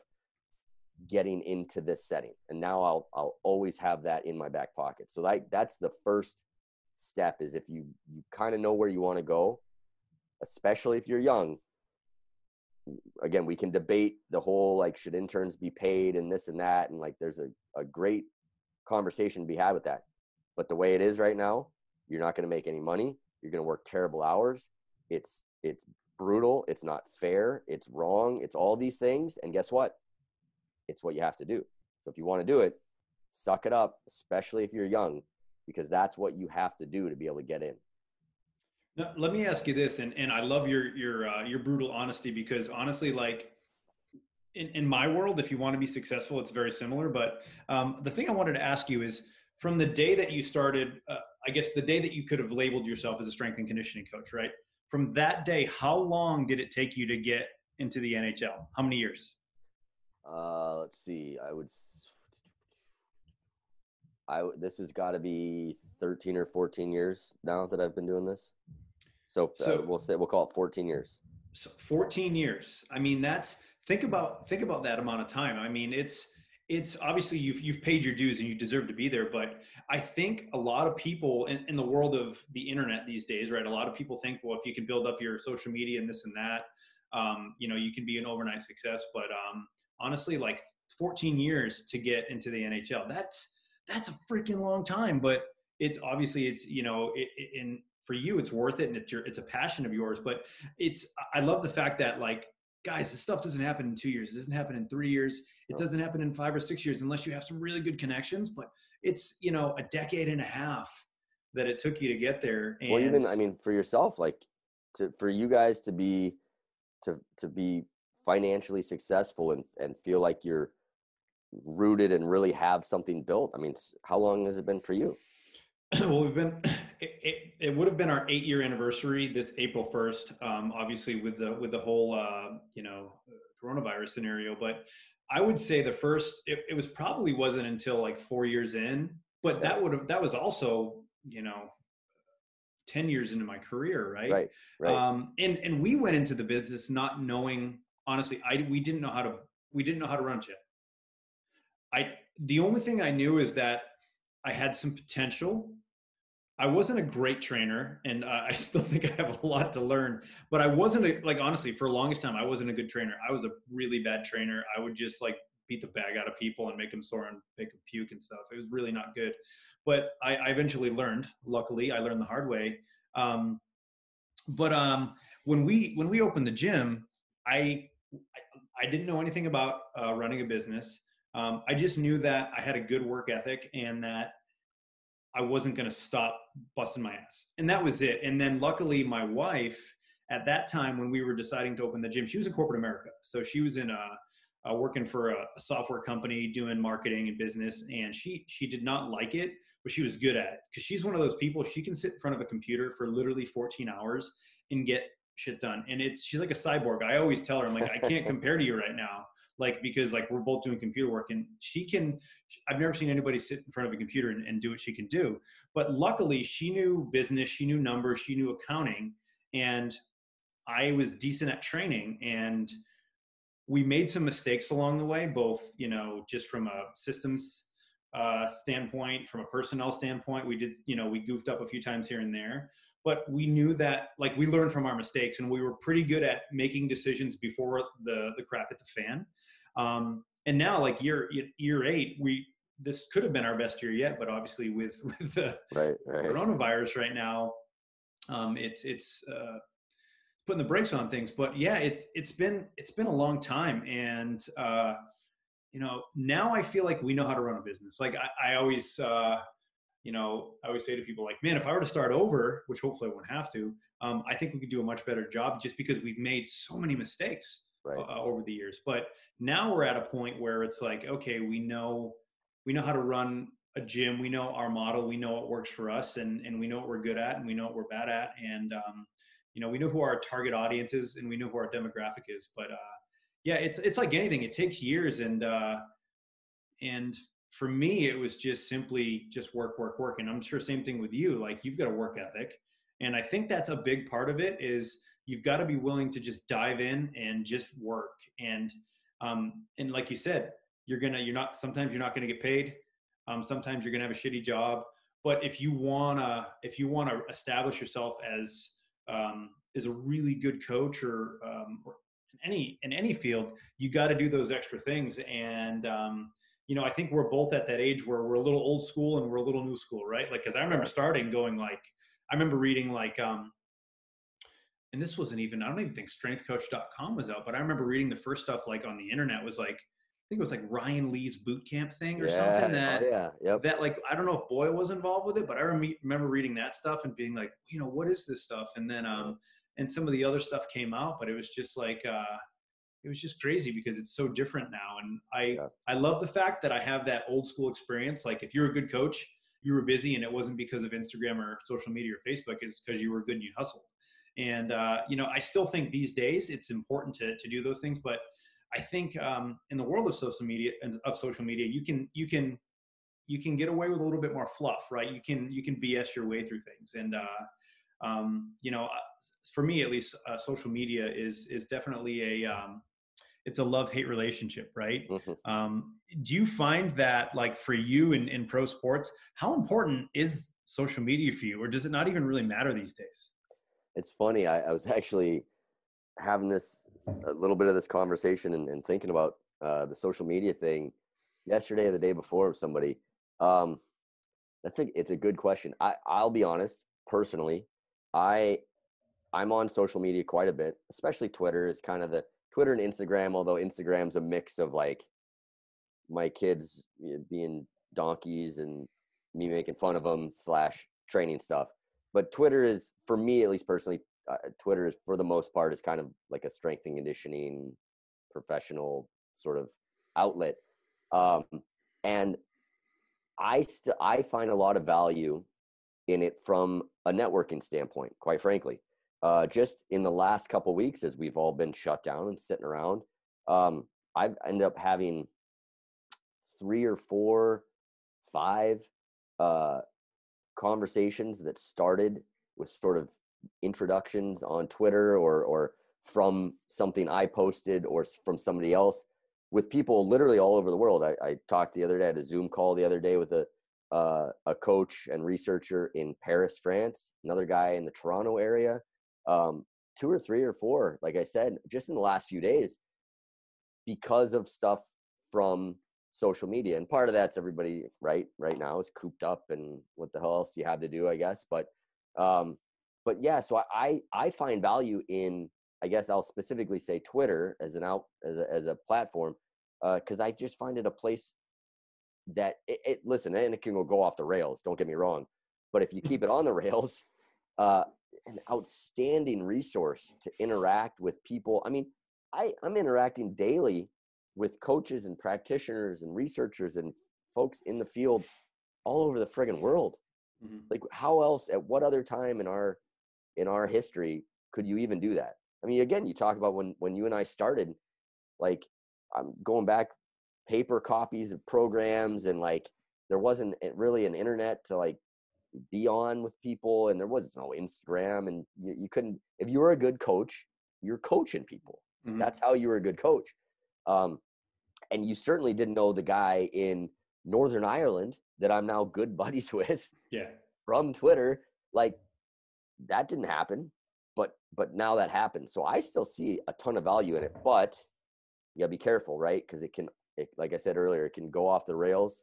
getting into this setting. And now i'll i'll always have that in my back pocket. So that that's the first step is if you you kind of know where you want to go especially if you're young. Again we can debate the whole like should interns be paid and this and that and like there's a, a great conversation to be had with that. But the way it is right now you're not going to make any money. You're going to work terrible hours. It's it's brutal. It's not fair. It's wrong. It's all these things. And guess what? It's what you have to do. So if you want to do it suck it up especially if you're young because that's what you have to do to be able to get in now, let me ask you this, and, and I love your your uh, your brutal honesty because honestly, like in, in my world, if you want to be successful, it's very similar. But um, the thing I wanted to ask you is, from the day that you started, uh, I guess the day that you could have labeled yourself as a strength and conditioning coach, right? From that day, how long did it take you to get into the NHL? How many years? Uh, let's see. I would. I this has got to be 13 or 14 years now that I've been doing this. So, uh, so uh, we'll say we'll call it 14 years. So 14 years. I mean, that's think about think about that amount of time. I mean, it's it's obviously you've you've paid your dues and you deserve to be there. But I think a lot of people in, in the world of the internet these days, right? A lot of people think, well, if you can build up your social media and this and that, um, you know, you can be an overnight success. But um, honestly, like 14 years to get into the NHL, that's that's a freaking long time. But it's obviously it's you know it, in for you it's worth it and it's your it's a passion of yours but it's i love the fact that like guys this stuff doesn't happen in two years it doesn't happen in three years it doesn't happen in five or six years unless you have some really good connections but it's you know a decade and a half that it took you to get there and well even i mean for yourself like to for you guys to be to to be financially successful and and feel like you're rooted and really have something built i mean how long has it been for you well, we've been. It, it, it, would have been our eight year anniversary this April first. Um, obviously, with the with the whole uh, you know coronavirus scenario, but I would say the first. It, it was probably wasn't until like four years in, but that would have that was also you know 10 years into my career right right, right. Um, and and we went into the business not knowing honestly i we didn't know how to we didn't know how to run it i the only thing i knew is that i had some potential I wasn't a great trainer, and uh, I still think I have a lot to learn. But I wasn't a, like honestly for the longest time I wasn't a good trainer. I was a really bad trainer. I would just like beat the bag out of people and make them sore and make them puke and stuff. It was really not good. But I, I eventually learned. Luckily, I learned the hard way. Um, but um, when we when we opened the gym, I I, didn't know anything about uh, running a business. Um, I just knew that I had a good work ethic and that I wasn't going to stop busting my ass. And that was it. And then luckily, my wife, at that time when we were deciding to open the gym, she was in corporate America. So she was in a, uh, working for a, a, software company doing marketing and business. And she, she did not like it, but she was good at it because she's one of those people, she can sit in front of a computer for literally 14 hours and get shit done. And it's she's like a cyborg. I always tell her, I'm like, I can't compare to you right now. Like because like we're both doing computer work and she can I've never seen anybody sit in front of a computer and, and do what she can do. But luckily she knew business, she knew numbers, she knew accounting, and I was decent at training and we made some mistakes along the way, both, you know, just from a systems uh, standpoint, from a personnel standpoint, we did, you know, we goofed up a few times here and there but we knew that like we learned from our mistakes and we were pretty good at making decisions before the the crap hit the fan um, and now like year year eight we this could have been our best year yet but obviously with with the right, right. coronavirus right now um, it's it's uh, putting the brakes on things. But yeah it's it's been it's been a long time. And uh, you know now i feel like we know how to run a business. Like i, I always uh, you know, I always say to people like, man, if I were to start over, which hopefully I won't have to, um, I think we could do a much better job just because we've made so many mistakes right. uh, over the years. But now we're at a point where it's like, okay, we know, we know how to run a gym. We know our model. We know what works for us, and and we know what we're good at, and we know what we're bad at, and um, you know, we know who our target audience is, and we know who our demographic is. But uh, yeah, it's it's like anything. It takes years, and uh, and for me, it was just simply just work, work, work. And I'm sure same thing with you. Like you've got a work ethic. And I think that's a big part of it is you've got to be willing to just dive in and just work. And um, and like you said, you're gonna you're not sometimes you're not gonna get paid. Um, sometimes you're gonna have a shitty job. But if you wanna if you wanna establish yourself as um, as a really good coach or, um, or in any in any field, you got to do those extra things. And um, you know, I think we're both at that age where we're a little old school and we're a little new school, right? Like, cause I remember starting going like, I remember reading like, um, and this wasn't even, I don't even think strengthcoach.com was out, but I remember reading the first stuff like on the internet was like, I think it was like Ryan Lee's boot camp thing or yeah. something that, oh, yeah, yep. that like, I don't know if Boyle was involved with it, but I remember reading that stuff and being like, you know, what is this stuff? And then, um, and some of the other stuff came out, but it was just like, uh, it was just crazy because it's so different now and i yeah. i love the fact that i have that old school experience like if you're a good coach you were busy and it wasn't because of instagram or social media or facebook it's because you were good and you hustled and uh, you know i still think these days it's important to, to do those things but i think um, in the world of social media of social media you can you can you can get away with a little bit more fluff right you can you can bs your way through things and uh, um, you know uh, for me at least uh, social media is is definitely a um, it's a love hate relationship, right? Mm-hmm. Um, do you find that, like, for you in, in pro sports, how important is social media for you, or does it not even really matter these days? It's funny. I, I was actually having this a little bit of this conversation and, and thinking about uh, the social media thing yesterday or the day before with somebody. Um, I think it's a good question. I, I'll be honest, personally, I I'm on social media quite a bit, especially Twitter is kind of the Twitter and Instagram, although Instagram's a mix of like my kids being donkeys and me making fun of them slash training stuff. But Twitter is, for me at least personally, uh, Twitter is for the most part is kind of like a strength and conditioning professional sort of outlet. Um, and I st- I find a lot of value in it from a networking standpoint, quite frankly uh, just in the last couple weeks as we've all been shut down and sitting around um, i've ended up having three or four five uh, conversations that started with sort of introductions on twitter or or from something i posted or from somebody else with people literally all over the world. I, I talked the other day I had a zoom call the other day with a uh, a coach and researcher in paris france another guy in the toronto area. Um, two or three or four, like I said, just in the last few days, because of stuff from social media. And part of that's everybody right right now is cooped up and what the hell else do you have to do, I guess. But um, but yeah, so I I find value in I guess I'll specifically say Twitter as an out as a, as a platform uh because uh, I just find it a place that it, it, listen and it can go off the rails. Don't get me wrong, but if you keep it on the rails, uh, an outstanding resource to interact with people. I mean, I, I'm interacting daily with coaches and practitioners and researchers and folks in the field all over the friggin' world. Mm-hmm. Like how else at what other time in our in our history could you even do that? I mean, again, you talk about when when you and I started, like I'm going back paper copies of programs and like there wasn't really an internet to like be on with people and there was no Instagram and you, you couldn't if you were a good coach, you're coaching people. Mm-hmm. That's how you were a good coach. Um, and you certainly didn't know the guy in Northern Ireland that I'm now good buddies with. Yeah. From Twitter, like that didn't happen, but but now that happens. So I still see a ton of value in it, but you gotta be careful, right? Because it can, it, like I said earlier, it can go off the rails,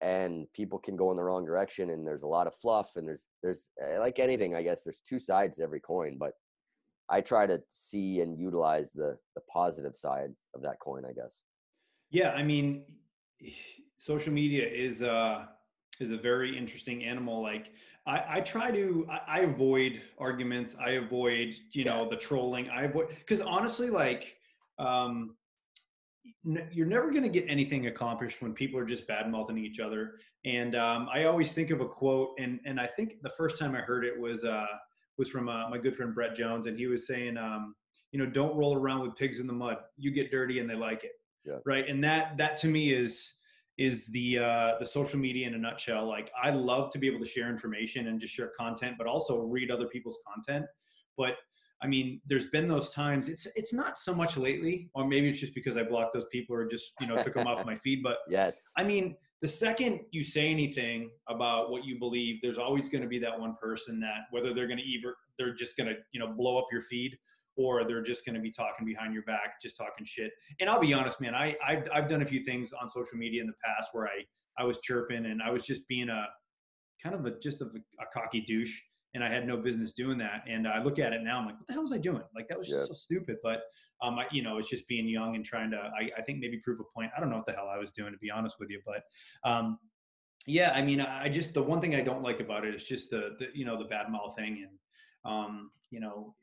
and people can go in the wrong direction. And there's a lot of fluff, and there's there's eh, like anything, I guess there's two sides to every coin, but I try to see and utilize the the positive side of that coin, I guess. Yeah, I mean, social media is uh is a very interesting animal. Like I, I try to I, I, avoid arguments. I avoid you know the trolling. I avoid because honestly, like um, n- you're never going to get anything accomplished when people are just bad mouthing each other. And um, I always think of a quote, and and I think the first time I heard it was uh, was from uh, my good friend Brett Jones, and he was saying, um, you know, don't roll around with pigs in the mud. You get dirty, and they like it. Yeah. Right. And that that to me is is the uh, the social media in a nutshell. Like I love to be able to share information and just share content, but also read other people's content. But I mean, there's been those times. It's it's not so much lately, or maybe it's just because I blocked those people or just you know took them off my feed. But yes, I mean, the second you say anything about what you believe, there's always going to be that one person that whether they're going to either they're just going to you know blow up your feed or they're just going to be talking behind your back, just talking shit. And I'll be honest, man, I I've, I've done a few things on social media in the past where I I was chirping and I was just being a kind of a just a, a cocky douche, and I had no business doing that. And I look at it now, I'm like, what the hell was I doing? Like that was just yeah. so stupid. But um, I, you know, it's just being young and trying to, I, I think maybe prove a point. I don't know what the hell I was doing to be honest with you, but um, yeah, I mean, I just the one thing I don't like about it is just the, the you know the bad mouth thing and um, you know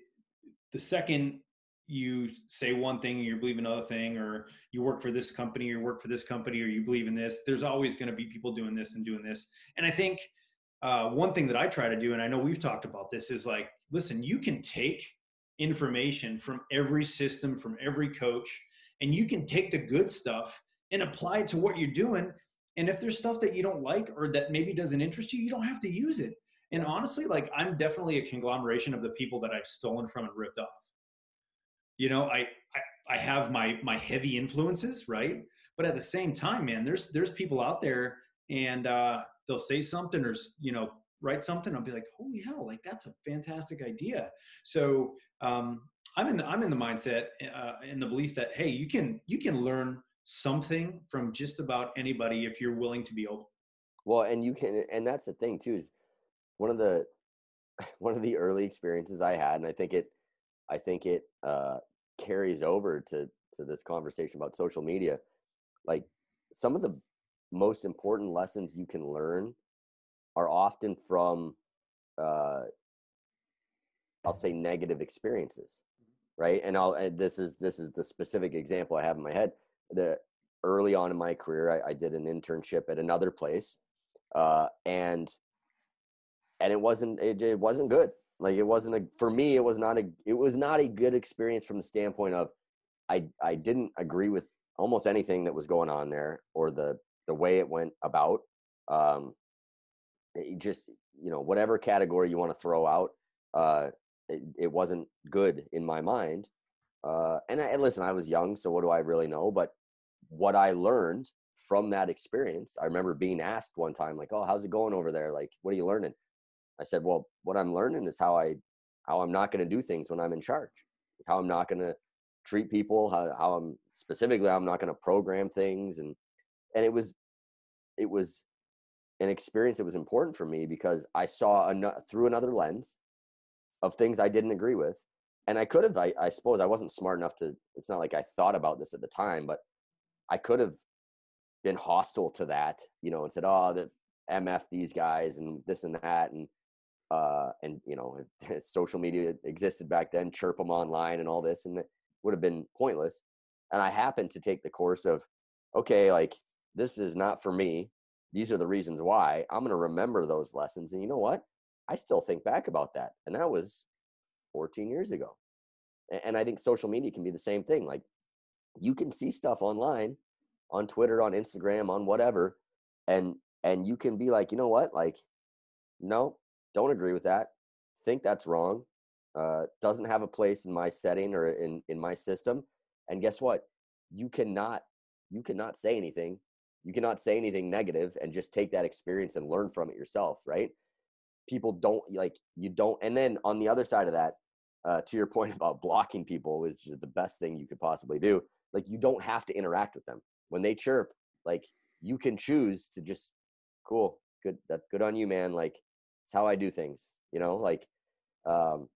the second you say one thing and you believe another thing or you work for this company or you work for this company or you believe in this there's always going to be people doing this and doing this. And i think uh, one thing that i try to do and i know we've talked about this is like listen you can take information from every system from every coach and you can take the good stuff and apply it to what you're doing. And if there's stuff that you don't like or that maybe doesn't interest you you don't have to use it and honestly, like I'm definitely a conglomeration of the people that I've stolen from and ripped off. You know, I, I, I have my my heavy influences, right? But at the same time, man, there's there's people out there and uh, they'll say something or you know write something. I'll be like, holy hell, like that's a fantastic idea. So um, I'm in the I'm in the mindset uh, in the belief that hey, you can you can learn something from just about anybody if you're willing to be open. Well, and you can, and that's the thing too is one of the one of the early experiences I had, and I think it I think it uh, carries over to to this conversation about social media. Like some of the most important lessons you can learn are often from uh, I'll say negative experiences, right? And I'll and this is this is the specific example I have in my head. The early on in my career, I, I did an internship at another place, uh, and and it wasn't it, it wasn't good. Like it wasn't a for me it was not a it was not a good experience from the standpoint of i i didn't agree with almost anything that was going on there or the the way it went about. Um it just you know whatever category you want to throw out uh it, it wasn't good in my mind. Uh and, I, and listen i was young so what do i really know? But what i learned from that experience i remember being asked one time like oh how's it going over there? Like what are you learning I said, well, what I'm learning is how I, how I'm not going to do things when I'm in charge, how I'm not going to treat people, how, how I'm specifically, I'm not going to program things. And, and it was, it was an experience that was important for me because I saw an, through another lens of things I didn't agree with. And I could have, I, I suppose I wasn't smart enough to, it's not like I thought about this at the time, but I could have been hostile to that, you know, and said, oh, the MF these guys and this and that. And uh, and you know, if social media existed back then, chirp them online and all this, and it would have been pointless. And I happened to take the course of, okay, like this is not for me. These are the reasons why. I'm going to remember those lessons. And you know what? I still think back about that, and that was 14 years ago. and i think social media can be the same thing like you can see stuff online on twitter on instagram on whatever and and you can be like you know what like no don't agree with that think that's wrong uh, doesn't have a place in my setting or in in my system and guess what? You cannot you cannot say anything you cannot say anything negative and just take that experience and learn from it yourself right? People don't like you don't and then on the other side of that uh, to your point about blocking people is the best thing you could possibly do like you don't have to interact with them. When they chirp like you can choose to just cool good that's good on you man like it's how i do things you know like um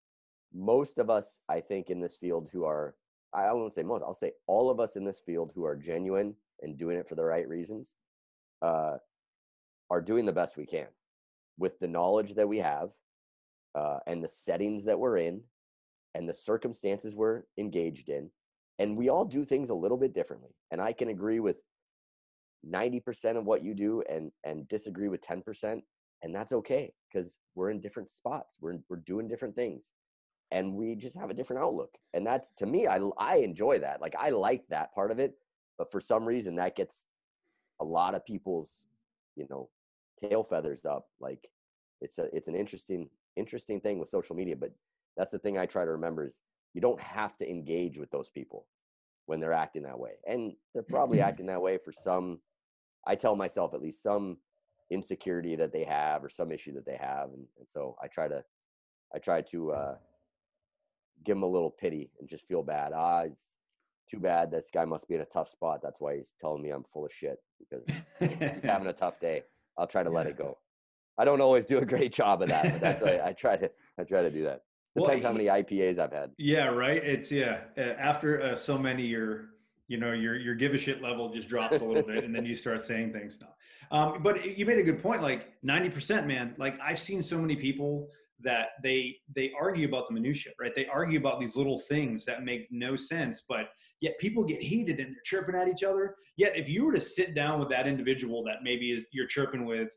most of us i think in this field who are i won't say most i'll say all of us in this field who are genuine and doing it for the right reasons uh are doing the best we can with the knowledge that we have uh, and the settings that we're in and the circumstances we're engaged in and we all do things a little bit differently and i can agree with 90% of what you do and and disagree with 10% and that's okay because we're in different spots we're we're doing different things and we just have a different outlook and that's to me i i enjoy that like i like that part of it but for some reason that gets a lot of people's you know tail feathers up like it's a it's an interesting interesting thing with social media but that's the thing i try to remember is you don't have to engage with those people when they're acting that way and they're probably acting that way for some i tell myself at least some insecurity that they have or some issue that they have and, and so i try to i try to uh give them a little pity and just feel bad ah it's too bad this guy must be in a tough spot that's why he's telling me i'm full of shit because he's having a tough day i'll try to let it go. I don't always do a great job of that but that's why i try to i try to do that. Depends well, how many ipas i've had. Yeah right? It's yeah after uh, so many you're you know your your give a shit level just drops a little bit and then you start saying things now. Um, but you made a good point like 90% man like i've seen so many people that they they argue about the minutia right? They argue about these little things that make no sense but yet people get heated and they're chirping at each other. Yet if you were to sit down with that individual that maybe is you're chirping with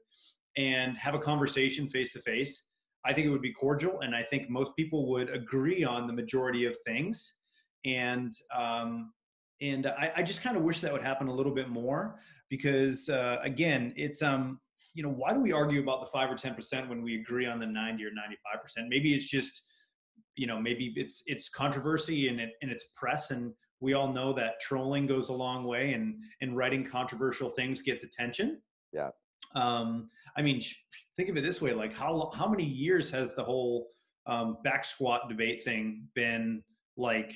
and have a conversation face to face i think it would be cordial and i think most people would agree on the majority of things. And um, and I, I just kind of wish that would happen a little bit more because uh, again it's um you know why do we argue about the five or ten percent when we agree on the 90 or 95 percent? Maybe it's just you know maybe it's it's controversy and it and it's press and we all know that trolling goes a long way and and writing controversial things gets attention. Yeah. Um i mean think of it this way like how how many years has the whole um, back squat debate thing been like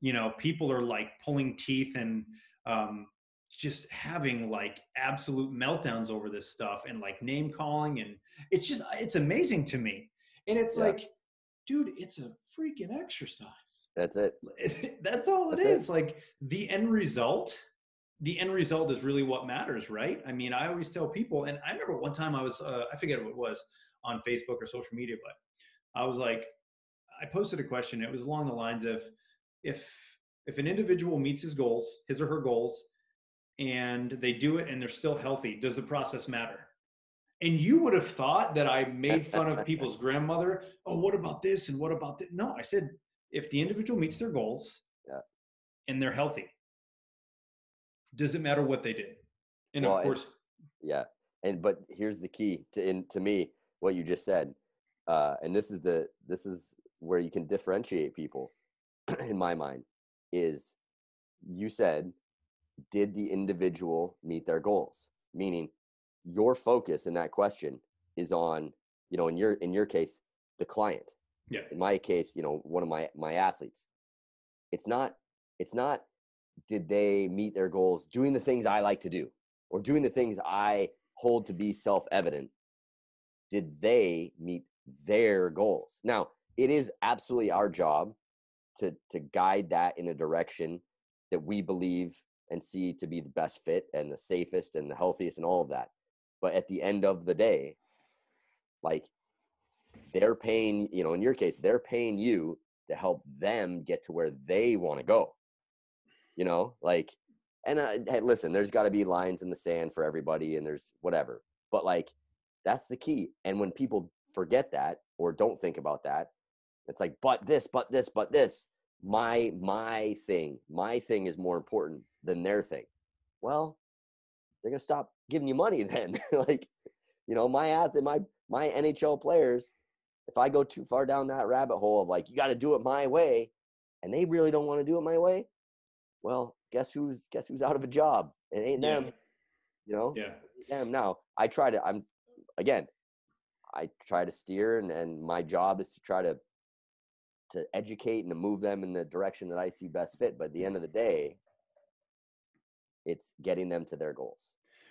you know people are like pulling teeth and um, just having like absolute meltdowns over this stuff and like name calling and it's just it's amazing to me and it's yeah. like dude it's a freaking exercise that's it that's all it that's is. It. like the end result the end result is really what matters right i mean i always tell people and i remember one time i was uh, i forget what it was on facebook or social media but i was like i posted a question it was along the lines of if if an individual meets his goals his or her goals and they do it and they're still healthy does the process matter? And you would have thought that i made fun of people's grandmother oh what about this and what about that no i said if the individual meets their goals yeah. and they're healthy does it matter what they did? And well, of course and, yeah and but here's the key to in to me what you just said uh and this is the this is where you can differentiate people in my mind is you said did the individual meet their goals? Meaning your focus in that question is on you know in your in your case the client. Yeah. In my case you know one of my my athletes. It's not it's not did they meet their goals? Doing the things i like to do or doing the things i hold to be self-evident. Did they meet their goals? Now it is absolutely our job to to guide that in a direction that we believe and see to be the best fit and the safest and the healthiest and all of that. But at the end of the day, like they're paying, you know, in your case, they're paying you to help them get to where they want to go. You know, like, and uh, hey, listen, there's got to be lines in the sand for everybody and there's whatever. But like, that's the key. And when people forget that or don't think about that, it's like, but this, but this, but this, my my thing, my thing is more important than their thing. Well, they're gonna stop giving you money then. like, you know, my athlete, my my NHL players, if I go too far down that rabbit hole of like, you got to do it my way, and they really don't want to do it my way, well, guess who's guess who's out of a job? It ain't Yeah. them. You know, Yeah. them. Now I try to. I'm again. I try to steer, and and my job is to try to to educate and to move them in the direction that I see best fit. But at the end of the day, it's getting them to their goals.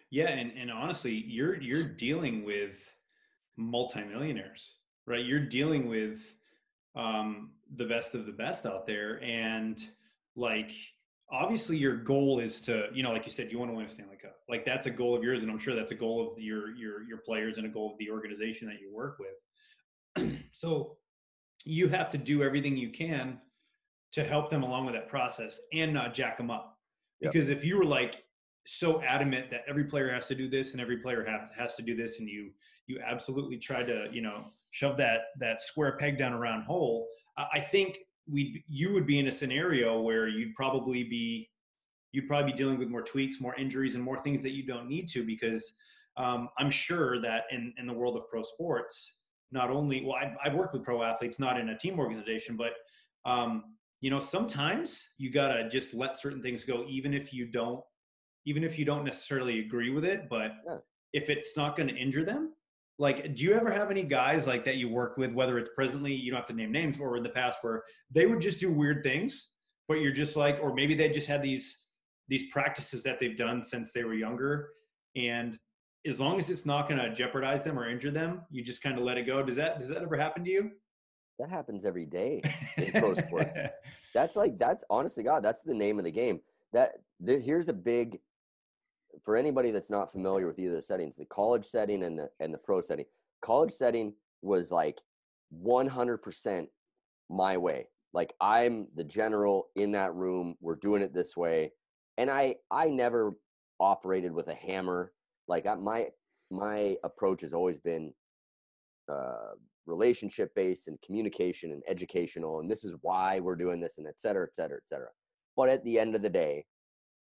Yeah, and, and honestly, you're you're dealing with multimillionaires, right? You're dealing with um, the best of the best out there, and like obviously your goal is to, you know, like you said, you want to win a Stanley Cup. Like that's a goal of yours, and I'm sure that's a goal of your your your players and a goal of the organization that you work with. so you have to do everything you can to help them along with that process and not jack them up. Yep. Because if you were like so adamant that every player has to do this and every player have, has to do this and you you absolutely try to you know shove that that square peg down a round hole i I think we you would be in a scenario where you'd probably be you'd probably be dealing with more tweaks more injuries and more things that you don't need to because um, i'm sure that in in the world of pro sports not only well I've, I've worked with pro athletes not in a team organization but um, you know sometimes you gotta just let certain things go even if you don't even if you don't necessarily agree with it but Yeah. if it's not going to injure them like do you ever have any guys like that you work with whether it's presently you don't have to name names or in the past where they would just do weird things but you're just like or maybe they just had these these practices that they've done since they were younger and as long as it's not going to jeopardize them or injure them you just kind of let it go does that does that ever happen to you That happens every day. In pro sports. That's like that's honestly God, that's the name of the game. That there, here's a big for anybody that's not familiar with either the settings, the college setting and the and the pro setting. College setting was like 100% my way. Like I'm the general in that room. We're doing it this way, and I I never operated with a hammer. Like I, my my approach has always been uh, relationship based and communication and educational, and this is why we're doing this, and et cetera, et cetera, et cetera. But at the end of the day,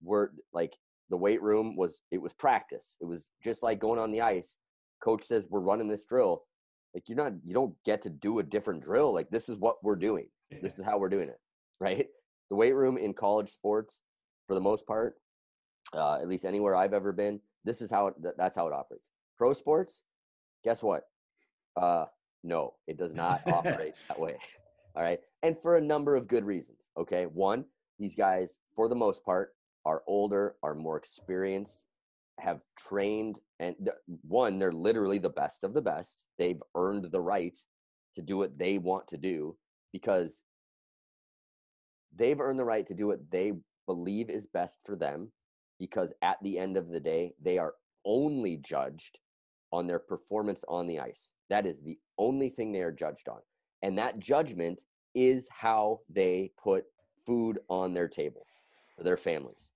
we're like the weight room was it was practice. It was just like going on the ice. Coach says we're running this drill. Like you're not you don't get to do a different drill. Like this is what we're doing. This is how we're doing it, right? The weight room in college sports, for the most part, uh, at least anywhere I've ever been, this is how it, that's how it operates. Pro sports, guess what? Uh, no, it does not operate that way. All right, and for a number of good reasons. Okay, one, these guys, for the most part, are older, are more experienced, have trained, and th- one, they're literally the best of the best. They've earned the right to do what they want to do because they've earned the right to do what they believe is best for them because at the end of the day they are only judged on their performance on the ice. That is the only thing they are judged on and that judgment is how they put food on their table for their families.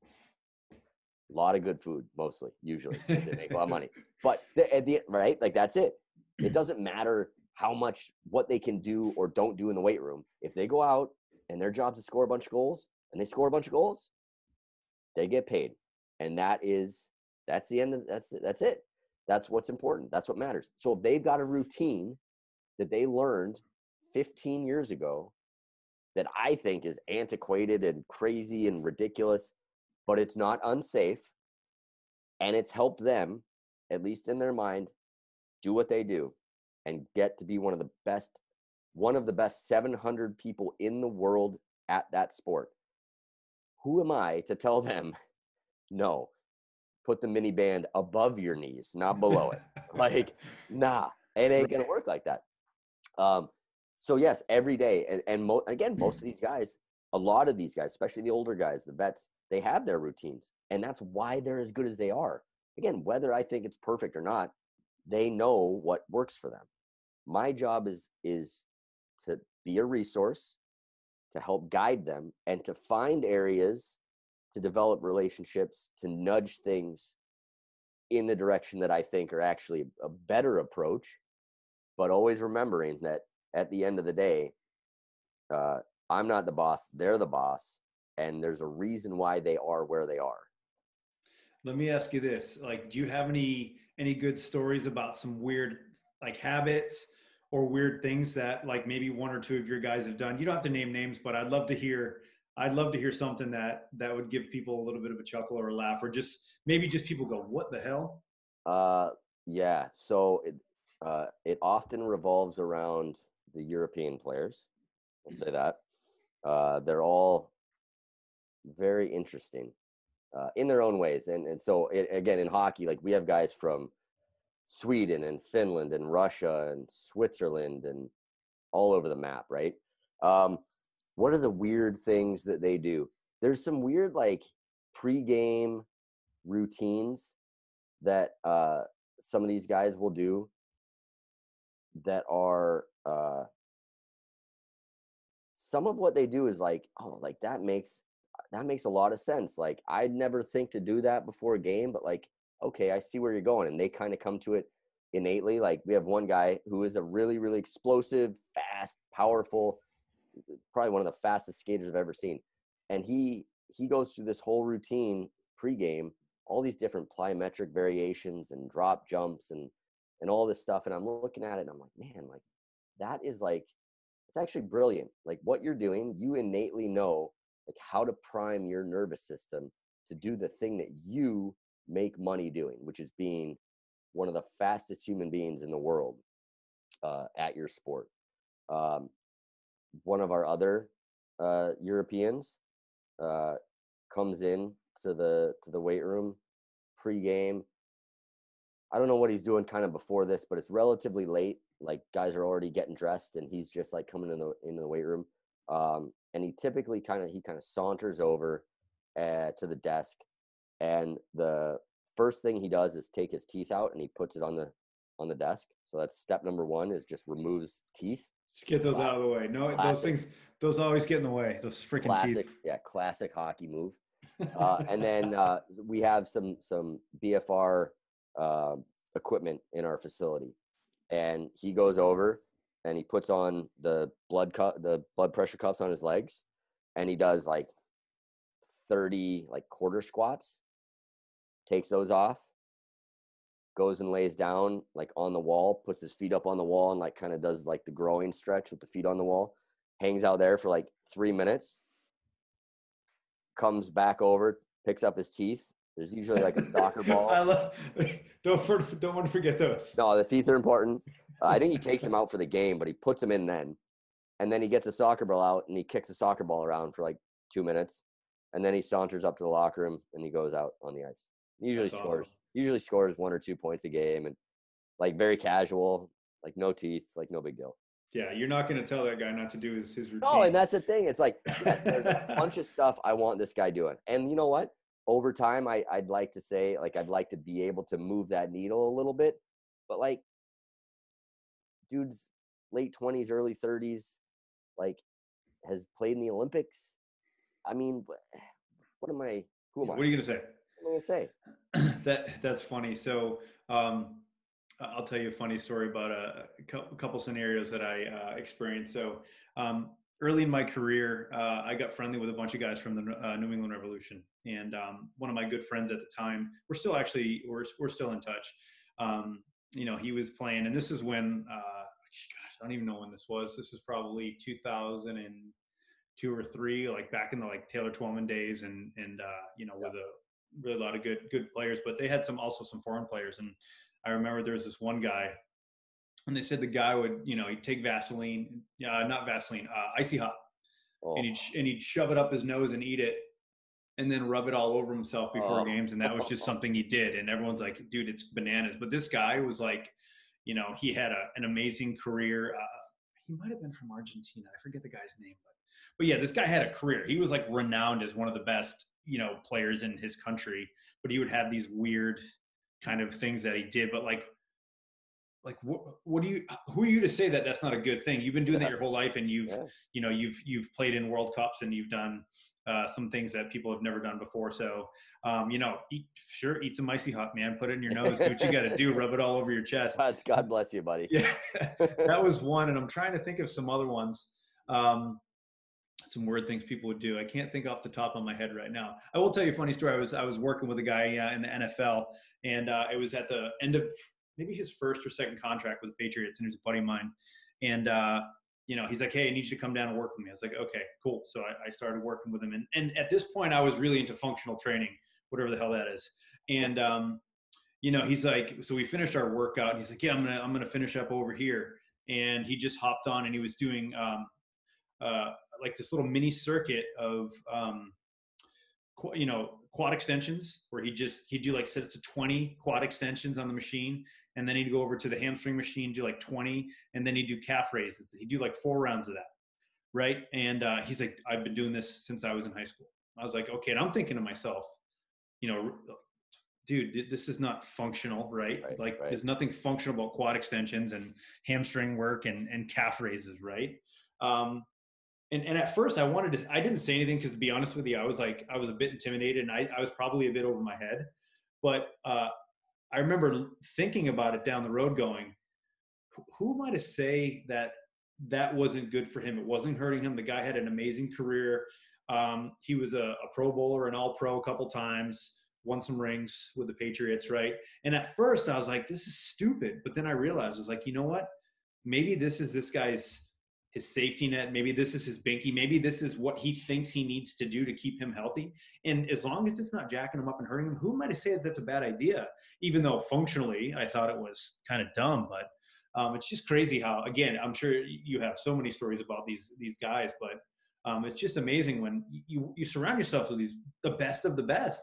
A lot of good food mostly usually. they make a lot of money. But the, at the right? Like that's it. It doesn't matter how much what they can do or don't do in the weight room. If they go out and their job is to score a bunch of goals and they score a bunch of goals they get paid and that is that's the end of that's that's it. That's what's important. That's what matters. So if they've got a routine that they learned 15 years ago that i think is antiquated and crazy and ridiculous but it's not unsafe and it's helped them at least in their mind do what they do and get to be one of the best one of the best 700 people in the world at that sport who am i to tell them no. Put the mini band above your knees not below it. Like nah it ain't gonna work like that. Um so yes every day and, and mo- again most of these guys a lot of these guys especially the older guys the vets they have their routines and that's why they're as good as they are. Again whether i think it's perfect or not they know what works for them. My job is is to be a resource to help guide them and to find areas to develop relationships to nudge things in the direction that i think are actually a better approach but always remembering that at the end of the day uh, I'm not the boss, they're the boss, and there's a reason why they are where they are. Let me ask you this: like, do you have any any good stories about some weird like habits or weird things that like maybe one or two of your guys have done? You don't have to name names, but I'd love to hear. I'd love to hear something that that would give people a little bit of a chuckle or a laugh, or just maybe just people go, "What the hell?" Uh, yeah. So it uh, it often revolves around the European players. I'll say that. Uh, they're all very interesting uh, in their own ways. And, and so, it, again, in hockey, like we have guys from Sweden and Finland and Russia and Switzerland and all over the map, right? Um, what are the weird things that they do? There's some weird, like, pre-game routines that uh, some of these guys will do that are uh, some of what they do is like oh like that makes that makes a lot of sense like i'd never think to do that before a game but like okay i see where you're going and they kind of come to it innately like we have one guy who is a really really explosive fast powerful probably one of the fastest skaters i've ever seen. And he he goes through this whole routine pregame all these different plyometric variations and drop jumps and and all this stuff. And i'm looking at it and i'm like man like that is like it's actually brilliant. Like what you're doing you innately know like how to prime your nervous system to do the thing that you make money doing which is being one of the fastest human beings in the world uh, at your sport. Um, one of our other uh, europeans uh, comes in to the to the weight room pregame I don't know what he's doing kind of before this, but it's relatively late. Like guys are already getting dressed, and he's just like coming in the into the weight room. Um, and he typically kind of he kind of saunters over uh, to the desk, and the first thing he does is take his teeth out and he puts it on the on the desk. So that's step number one is just removes teeth. Just get those out of the way. No, classic. those things those always get in the way. Those freaking classic, teeth. Yeah, classic hockey move. Uh, and then uh, we have some some BFR uh, equipment in our facility, and he goes over and he puts on the blood cut the blood pressure cuffs on his legs, and he does like thirty like quarter squats. Takes those off, goes and lays down like on the wall, puts his feet up on the wall, and like kind of does like the groin stretch with the feet on the wall. Hangs out there for like three minutes. Comes back over, picks up his teeth, there's usually like a soccer ball. I love. Don't for, don't want to forget those. No, the teeth are important. Uh, I think he takes them out for the game, but he puts them in then, and then he gets a soccer ball out and he kicks a soccer ball around for like two minutes, and then he saunters up to the locker room and he goes out on the ice. Usually That's scores. Awesome. Usually scores one or two points a game, and like very casual, like no teeth, like no big deal. Yeah, you're not going to tell that guy not to do his, his routine. No, and that's the thing. It's like yes, there's a bunch of stuff I want this guy doing, and you know what? over time I, i'd like to say like i'd like to be able to move that needle a little bit but like dude's late 20s early 30s like has played in the olympics i mean what am i who am what i what are you gonna say what i gonna say that that's funny so um I'll tell you a funny story about a, a couple scenarios that I uh, experienced. So, um, early in my career, uh, I got friendly with a bunch of guys from the uh, New England Revolution, and um, one of my good friends at the time, we're still actually we're we're still in touch. Um, you know, he was playing, and this is when, uh, gosh, I don't even know when this was. This is probably 2002 or three, like back in the like Taylor Twellman days, and and uh, you know, with a really a lot of good good players, but they had some also some foreign players, and I remember there was this one guy and they said the guy would, you know, he'd take Vaseline, uh, not Vaseline, uh, icy hot, oh. and he'd and he'd shove it up his nose and eat it, and then rub it all over himself before oh. games, and that was just something he did. And everyone's like, "Dude, it's bananas." But this guy was like, you know, he had a, an amazing career. Uh, he might have been from Argentina. I forget the guy's name, but but yeah, this guy had a career. He was like renowned as one of the best, you know, players in his country. But he would have these weird kind of things that he did. But like like what, what do you who are you to say that that's not a good thing you've been doing that your whole life and you've yeah. you know you've you've played in world cups and you've done uh, some things that people have never done before so um, you know eat, sure eat some icy hot man put it in your nose do what you got to do rub it all over your chest god bless you buddy yeah that was one and i'm trying to think of some other ones um, some weird things people would do. I can't think off the top of my head right now. I will tell you a funny story. I was I was working with a guy uh, in the NFL, and uh, it was at the end of maybe his first or second contract with the Patriots, and he was a buddy of mine. And uh, you know, he's like, "Hey, I need you to come down and work with me." I was like, "Okay, cool." So I, I started working with him, and and at this point, I was really into functional training, whatever the hell that is. And um, you know, he's like, so we finished our workout, and he's like, "Yeah, I'm gonna I'm gonna finish up over here." And he just hopped on, and he was doing um, uh, like this little mini circuit of um, qu- you know quad extensions where he just he'd do like sets of 20 quad extensions on the machine and then he'd go over to the hamstring machine do like 20 and then he'd do calf raises. He'd do like four rounds of that right? And uh, he's like i've been doing this since i was in high school. I was like okay and i'm thinking to myself you know dude this is not functional right, Right, like right. there's nothing functional about quad extensions and hamstring work and, and calf raises right? Um, and, and at first I wanted to, I didn't say anything because to be honest with you, I was like, I was a bit intimidated and I, I was probably a bit over my head. But uh, I remember thinking about it down the road going, who- am I to say that that wasn't good for him? It wasn't hurting him. The guy had an amazing career. Um, he was a, a pro bowler, an all pro a couple times, won some rings with the Patriots, right? And at first I was like, this is stupid. But then I realized, I was like, you know what? Maybe this is this guy's his safety net. Maybe this is his binky. Maybe this is what he thinks he needs to do to keep him healthy. And as long as it's not jacking him up and hurting him, who am I to say that that's a bad idea? Even though functionally I thought it was kind of dumb, but um, it's just crazy how, again, I'm sure you have so many stories about these these guys, but um, it's just amazing when you you surround yourself with these the best of the best,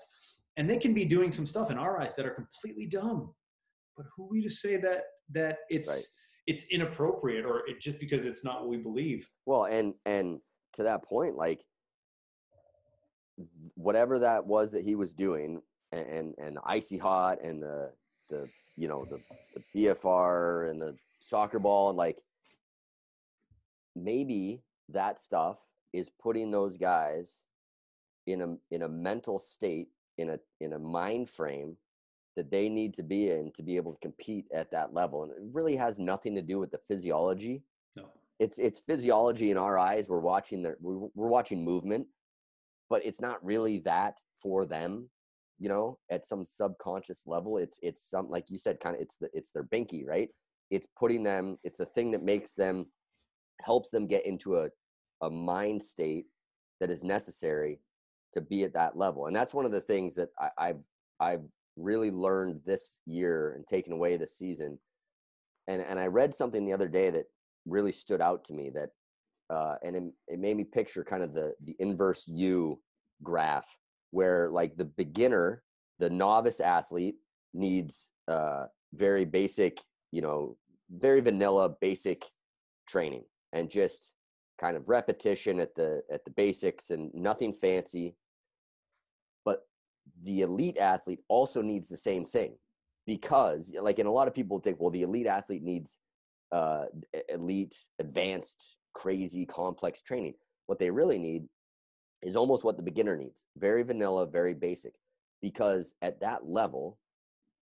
and they can be doing some stuff in our eyes that are completely dumb. But who are we to say that that it's Right. It's inappropriate or it just because it's not what we believe? Well, and and to that point, like whatever that was that he was doing, and and, and icy hot and the the you know the the BFR and the soccer ball and like maybe that stuff is putting those guys in a in a mental state in a in a mind frame that they need to be in to be able to compete at that level and it really has nothing to do with the physiology No. it's it's physiology in our eyes we're watching the we're, we're watching movement but it's not really that for them you know at some subconscious level it's it's some like you said kind of it's the it's their binky right it's putting them it's a thing that makes them helps them get into a a mind state that is necessary to be at that level and that's one of the things that I, i've i've really learned this year and taken away this season and and i read something the other day that really stood out to me that uh, and it, it made me picture kind of the the inverse U graph where like the beginner, the novice athlete needs uh, very basic, you know, very vanilla basic training and just kind of repetition at the at the basics and nothing fancy. The elite athlete also needs the same thing because like and a lot of people think well the elite athlete needs uh, elite, advanced, crazy, complex training. What they really need is almost what the beginner needs very vanilla, very basic. Because at that level,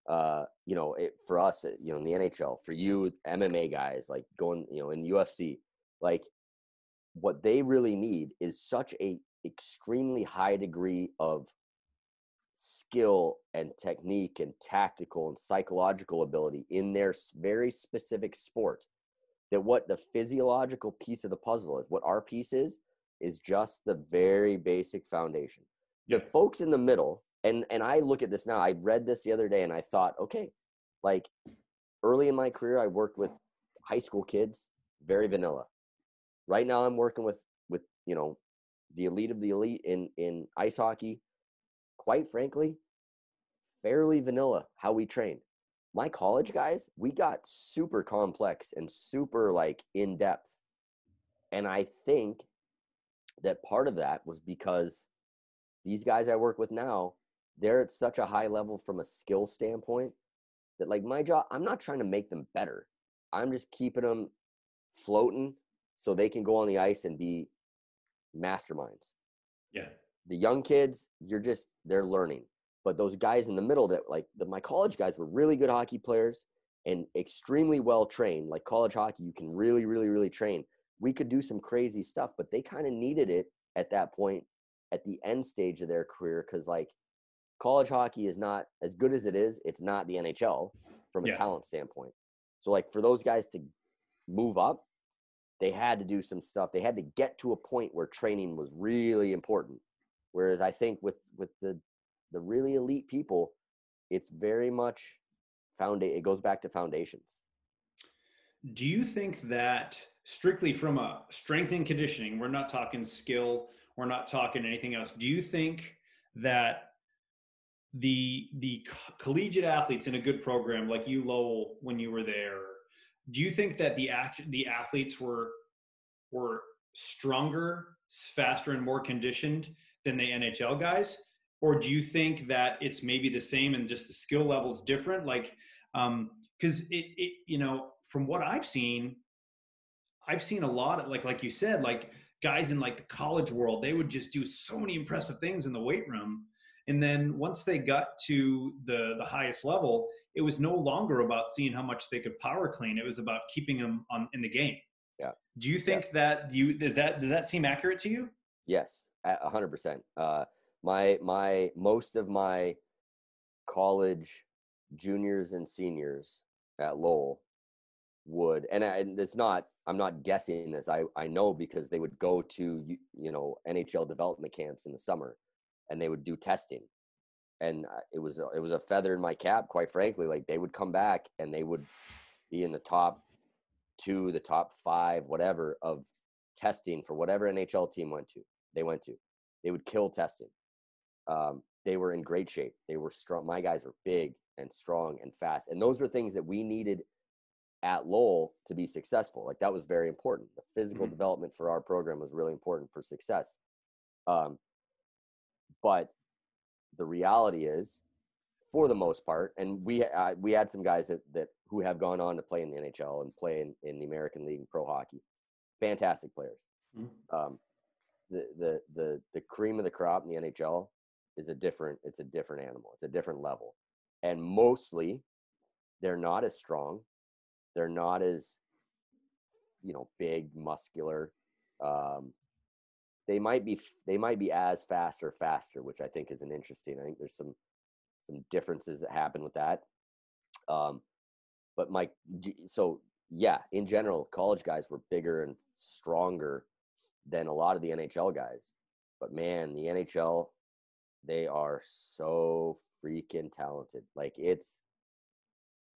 uh, you know, it, for us, uh, you know, in the NHL, for you, MMA guys, like going, you know, in the UFC, like what they really need is such a extremely high degree of skill and technique and tactical and psychological ability in their very specific sport that what the physiological piece of the puzzle is what our piece is is just the very basic foundation. The folks in the middle and and i look at this now i read this the other day and i thought okay like early in my career i worked with high school kids very vanilla. Right now i'm working with with you know the elite of the elite in in ice hockey quite frankly fairly vanilla how we train my college mm-hmm. guys we got super complex and super like in depth and i think that part of that was because these guys i work with now they're at such a high level from a skill standpoint that like my job i'm not trying to make them better. I'm just keeping them floating so they can go on the ice and be masterminds. Yeah. The young kids you're just they're learning. But those guys in the middle that like the, my college guys were really good hockey players and extremely well trained. Like college hockey you can really really really train. We could do some crazy stuff but they kind of needed it at that point at the end stage of their career because like college hockey is not as good as it is it's not the nhl from a Yeah. talent standpoint. So like for those guys to move up they had to do some stuff. They had to get to a point where training was really important whereas i think with with the the really elite people it's very much found it goes back to foundations Do you think that strictly from a strength and conditioning, we're not talking skill, we're not talking anything else. Do you think that the the collegiate athletes in a good program like you Lowell when you were there, do you think that the act the athletes were were stronger, faster and more conditioned than the NHL guys? Or do you think that it's maybe the same and just the skill level's different? Like um because it, it you know from what i've seen i've seen a lot of like like you said like guys in like the college world they would just do so many impressive things in the weight room and then once they got to the the highest level it was no longer about seeing how much they could power clean it was about keeping them on in the game Yeah. do you think that you does that does that seem accurate to you Yes, a hundred percent. Uh, my my most of my college juniors and seniors at Lowell would, and, I, and it's not. I'm not guessing this. I I know because they would go to you, you know NHL development camps in the summer, and they would do testing, and uh, it was a- it was a feather in my cap, quite frankly. Like they would come back and they would be in the top two, the top five, whatever of testing for whatever NHL team went to they went to. They would kill testing. Um, they were in great shape. They were strong. My guys were big and strong and fast. And those were things that we needed at Lowell to be successful. Like that was very important. The physical Mhm. development for our program was really important for success. Um, but the reality is, for the most part, and we uh, we had some guys that that who have gone on to play in the NHL and play in, in the American League and pro hockey, fantastic players. Mhm. Um, the the the the cream of the crop in the NHL is a different it's a different animal. It's a different level. And mostly they're not as strong. They're not as you know, big, muscular. Um they might be they might be as fast or faster, which I think is an interesting. I think there's some some differences that happen with that. Um but g- so yeah, in general, college guys were bigger and stronger than a lot of the NHL guys. But man, the NHL, they are so freaking talented. Like it's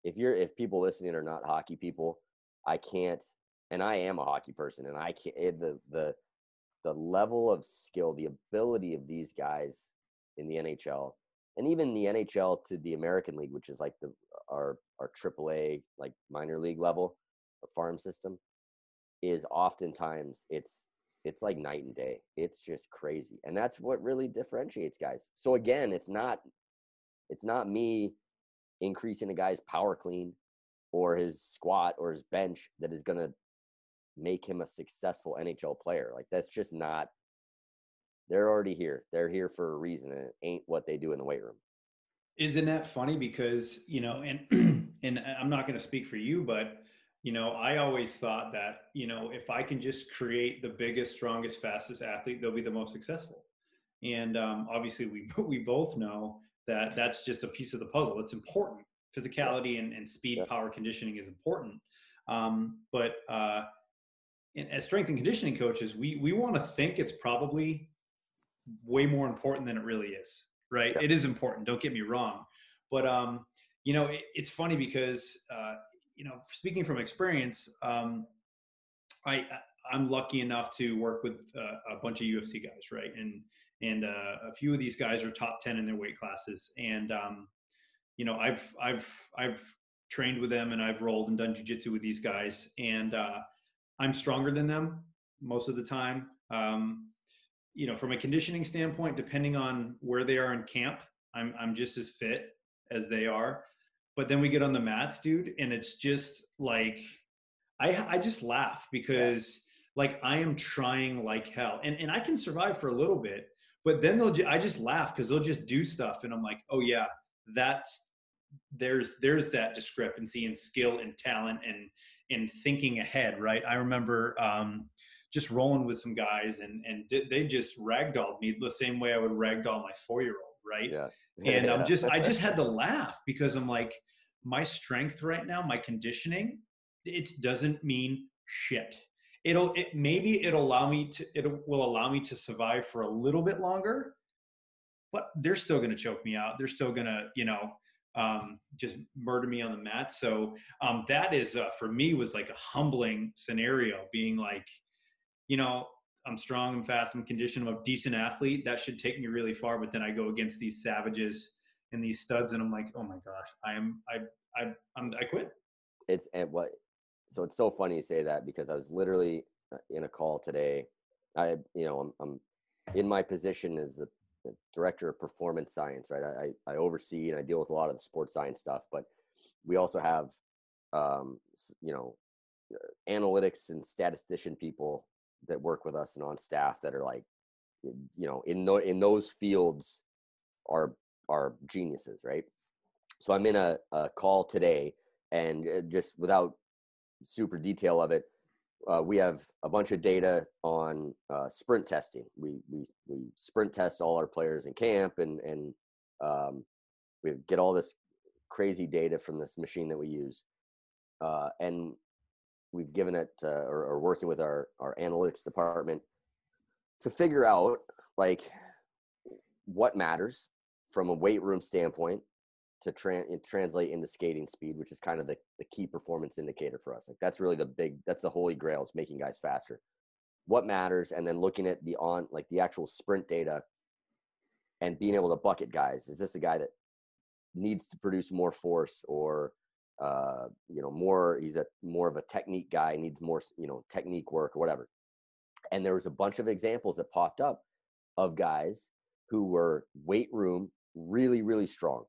if you're if people listening are not hockey people, I can't and I am a hockey person and I can't it, the the the level of skill, the ability of these guys in the NHL and even the NHL to the American League, which is like the our our AAA like minor league level, farm system, is oftentimes it's it's like night and day. It's just crazy. And that's what really differentiates guys. So again, it's not it's not me increasing a guy's power clean or his squat or his bench that is going to make him a successful NHL player. Like that's just not they're already here. They're here for a reason and it ain't what they do in the weight room. Isn't that funny? Because you know, and and uh, I'm not going to speak for you, but you know, I always thought that you know, if I can just create the biggest, strongest, fastest athlete, they'll be the most successful. And um, obviously, we we both know that that's just a piece of the puzzle. It's important. Physicality and, and speed, Yeah. power, conditioning is important. Um, but uh, in, as strength and conditioning coaches, we we want to think it's probably way more important than it really is right Yeah. it is important don't get me wrong but um you know it, it's funny because uh you know speaking from experience um i i'm lucky enough to work with uh, a bunch of ufc guys right? And and uh, a few of these guys are top 10 in their weight classes. And um you know i've i've i've trained with them and i've rolled and done jujitsu with these guys. And uh i'm stronger than them most of the time. Um you know, from a conditioning standpoint, depending on where they are in camp, I'm I'm just as fit as they are. But then we get on the mats, dude, and it's just like I I just laugh because like I am trying like hell, and and I can survive for a little bit, but then they'll I just laugh because they'll just do stuff, and I'm like, oh yeah, that's there's there's that discrepancy in skill and talent and and thinking ahead, right? I remember um, just rolling with some guys and and they just ragdolled me the same way I would ragdoll my four year old, right? Yeah. and I'm just I just had to laugh because I'm like my strength right now, my conditioning, it doesn't mean shit. It'll it maybe it'll allow me to it will allow me to survive for a little bit longer, but they're still going to choke me out. They're still going to you know um, just murder me on the mat. So um, that is uh, for me was like a humbling scenario, being like, you know, I'm strong, I'm fast, I'm conditioned, I'm a decent athlete. That should take me really far. But then I go against these savages and these studs, and I'm like, oh my gosh, I am, I, I, I'm, I quit. It's and what, so it's so funny you say that because I was literally uh, in a call today. I, you know, I'm, I'm in my position as the, the director of performance science, right? I, I oversee and I deal with a lot of the sports science stuff, but we also have, um, you know, uh, analytics and statistician people that work with us and on staff that are like you know in the, in those fields are are geniuses right? So i'm in a, a call today and uh, just without super detail of it uh, we have a bunch of data on uh, sprint testing. We, we we sprint test all our players in camp and and um, we get all this crazy data from this machine that we use uh, and we've given it uh, or, or, working with our our analytics department to figure out like what matters from a weight room standpoint to tra- translate into skating speed which is kind of the, the key performance indicator for us. Like that's really the big that's the holy grail is making guys faster. What matters and then looking at the on like the actual sprint data and being able to bucket guys. Is this a guy that needs to produce more force or uh, you know, more, he's a more of a technique guy, needs more, you know, technique work or whatever. And there was a bunch of examples that popped up of guys who were weight room really, really strong,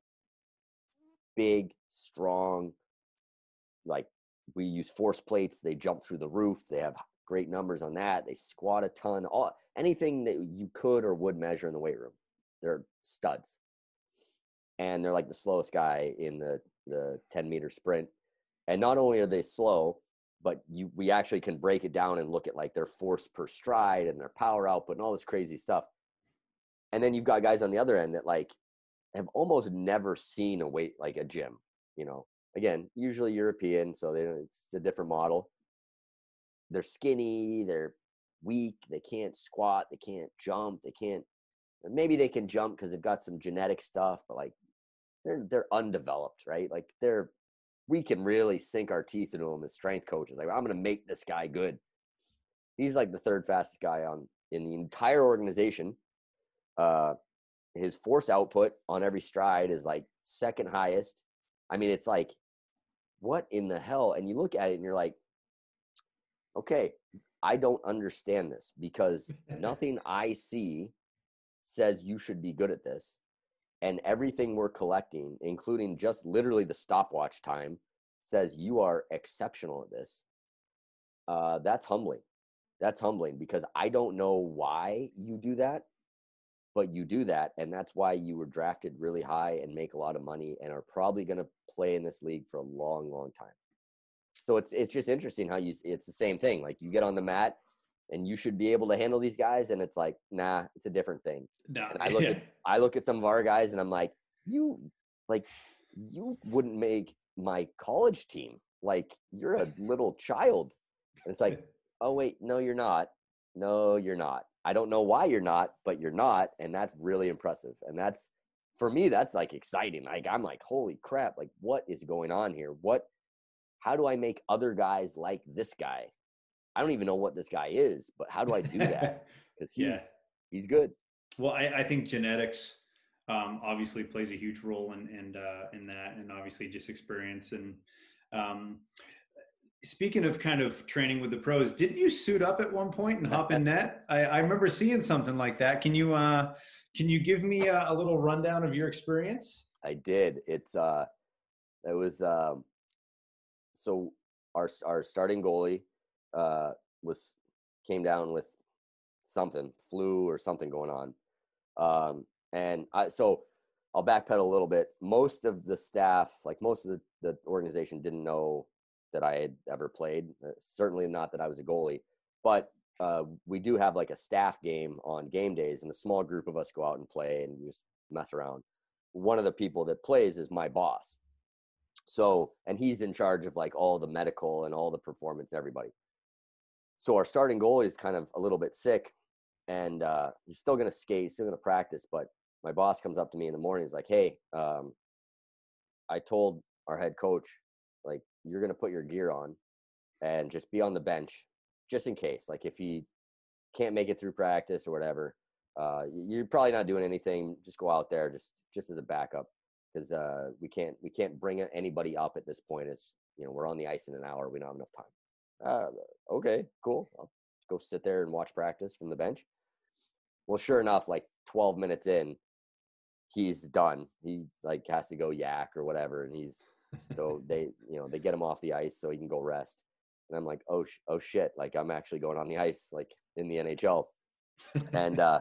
big, strong, like we use force plates. They jump through the roof. They have great numbers on that. They squat a ton. All anything that you could or would measure in the weight room, they're studs. And they're like the slowest guy in the the 10 meter sprint. And not only are they slow, but you we actually can break it down and look at like their force per stride and their power output and all this crazy stuff. And then you've got guys on the other end that like have almost never seen a weight like a gym, you know. Again, usually European, so they, it's a different model. They're skinny, they're weak, they can't squat, they can't jump, they can't maybe they can jump because they've got some genetic stuff, but like they're they're undeveloped, right? Like they're we can really sink our teeth into them as strength coaches. Like I'm going to make this guy good. He's like the third fastest guy on in the entire organization. Uh, his force output on every stride is like second highest. I mean, it's like, what in the hell? And you look at it and you're like, okay, I don't understand this because nothing I see says you should be good at this and everything we're collecting, including just literally the stopwatch time, says you are exceptional at this. Uh, that's humbling. That's humbling because I don't know why you do that, but you do that, and that's why you were drafted really high and make a lot of money and are probably going to play in this league for a long, long time. So it's it's just interesting how you it's the same thing. Like you get on the mat and you should be able to handle these guys and it's like nah it's a different thing. No, and i look yeah. at i look at some of our guys and i'm like you like you wouldn't make my college team. Like you're a little child. And it's like oh wait no you're not. No you're not. I don't know why you're not but you're not. And that's really impressive. And that's for me that's like exciting. Like i'm like holy crap like what is going on here? What how do i make other guys like this guy I don't even know what this guy is, but how do I do that? Because he's yeah. he's good. Well, I, I think genetics um, obviously plays a huge role in in, uh, in that, and obviously just experience. And um, speaking of kind of training with the pros, didn't you suit up at one point and hop in net? I, I remember seeing something like that. Can you uh, can you give me a, a little rundown of your experience? I did. It's uh, it was um, so our our starting goalie uh, was came down with something, flu or something going on. Um, and I, so I'll backpedal a little bit. Most of the staff, like most of the, the organization, didn't know that I had ever played. Uh, certainly not that I was a goalie. But uh, we do have like a staff game on game days, and a small group of us go out and play and just mess around. One of the people that plays is my boss. So, and he's in charge of like all the medical and all the performance, everybody. So our starting goalie is kind of a little bit sick, and uh, he's still going to skate, still going to practice. But my boss comes up to me in the morning. He's like, "Hey, um, I told our head coach, like, you're going to put your gear on, and just be on the bench, just in case. Like, if he can't make it through practice or whatever, uh, you're probably not doing anything. Just go out there, just just as a backup, because uh, we can't we can't bring anybody up at this point. It's you know we're on the ice in an hour. We don't have enough time." Uh, okay, cool. I'll go sit there and watch practice from the bench. Well, sure enough, like 12 minutes in, he's done. He like has to go yak or whatever, and he's so they you know they get him off the ice so he can go rest. And I'm like, oh sh- oh shit, like I'm actually going on the ice like in the NHL, and uh,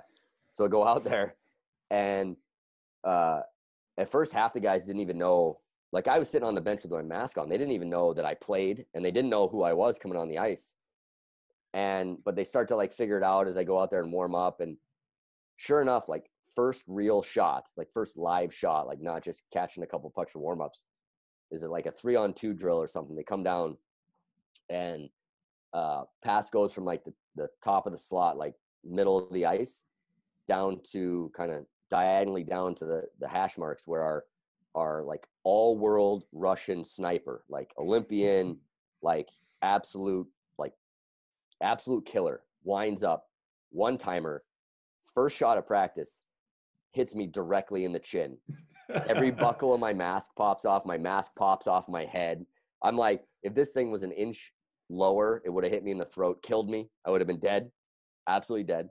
so I go out there, and uh, at first half the guys didn't even know like I was sitting on the bench with my mask on. They didn't even know that I played and they didn't know who I was coming on the ice. And but they start to like figure it out as I go out there and warm up. And sure enough, like first real shot, like first live shot, like not just catching a couple pucks for warm ups. Is it like a three on two drill or something? They come down and uh pass goes from like the, the top of the slot, like middle of the ice, down to kind of diagonally down to the the hash marks where our our like all world Russian sniper, like Olympian, like absolute, like absolute killer, winds up, one timer, first shot of practice, hits me directly in the chin. Every buckle of my mask pops off, my mask pops off my head. I'm like, if this thing was an inch lower, it would have hit me in the throat, killed me. I would have been dead, absolutely dead.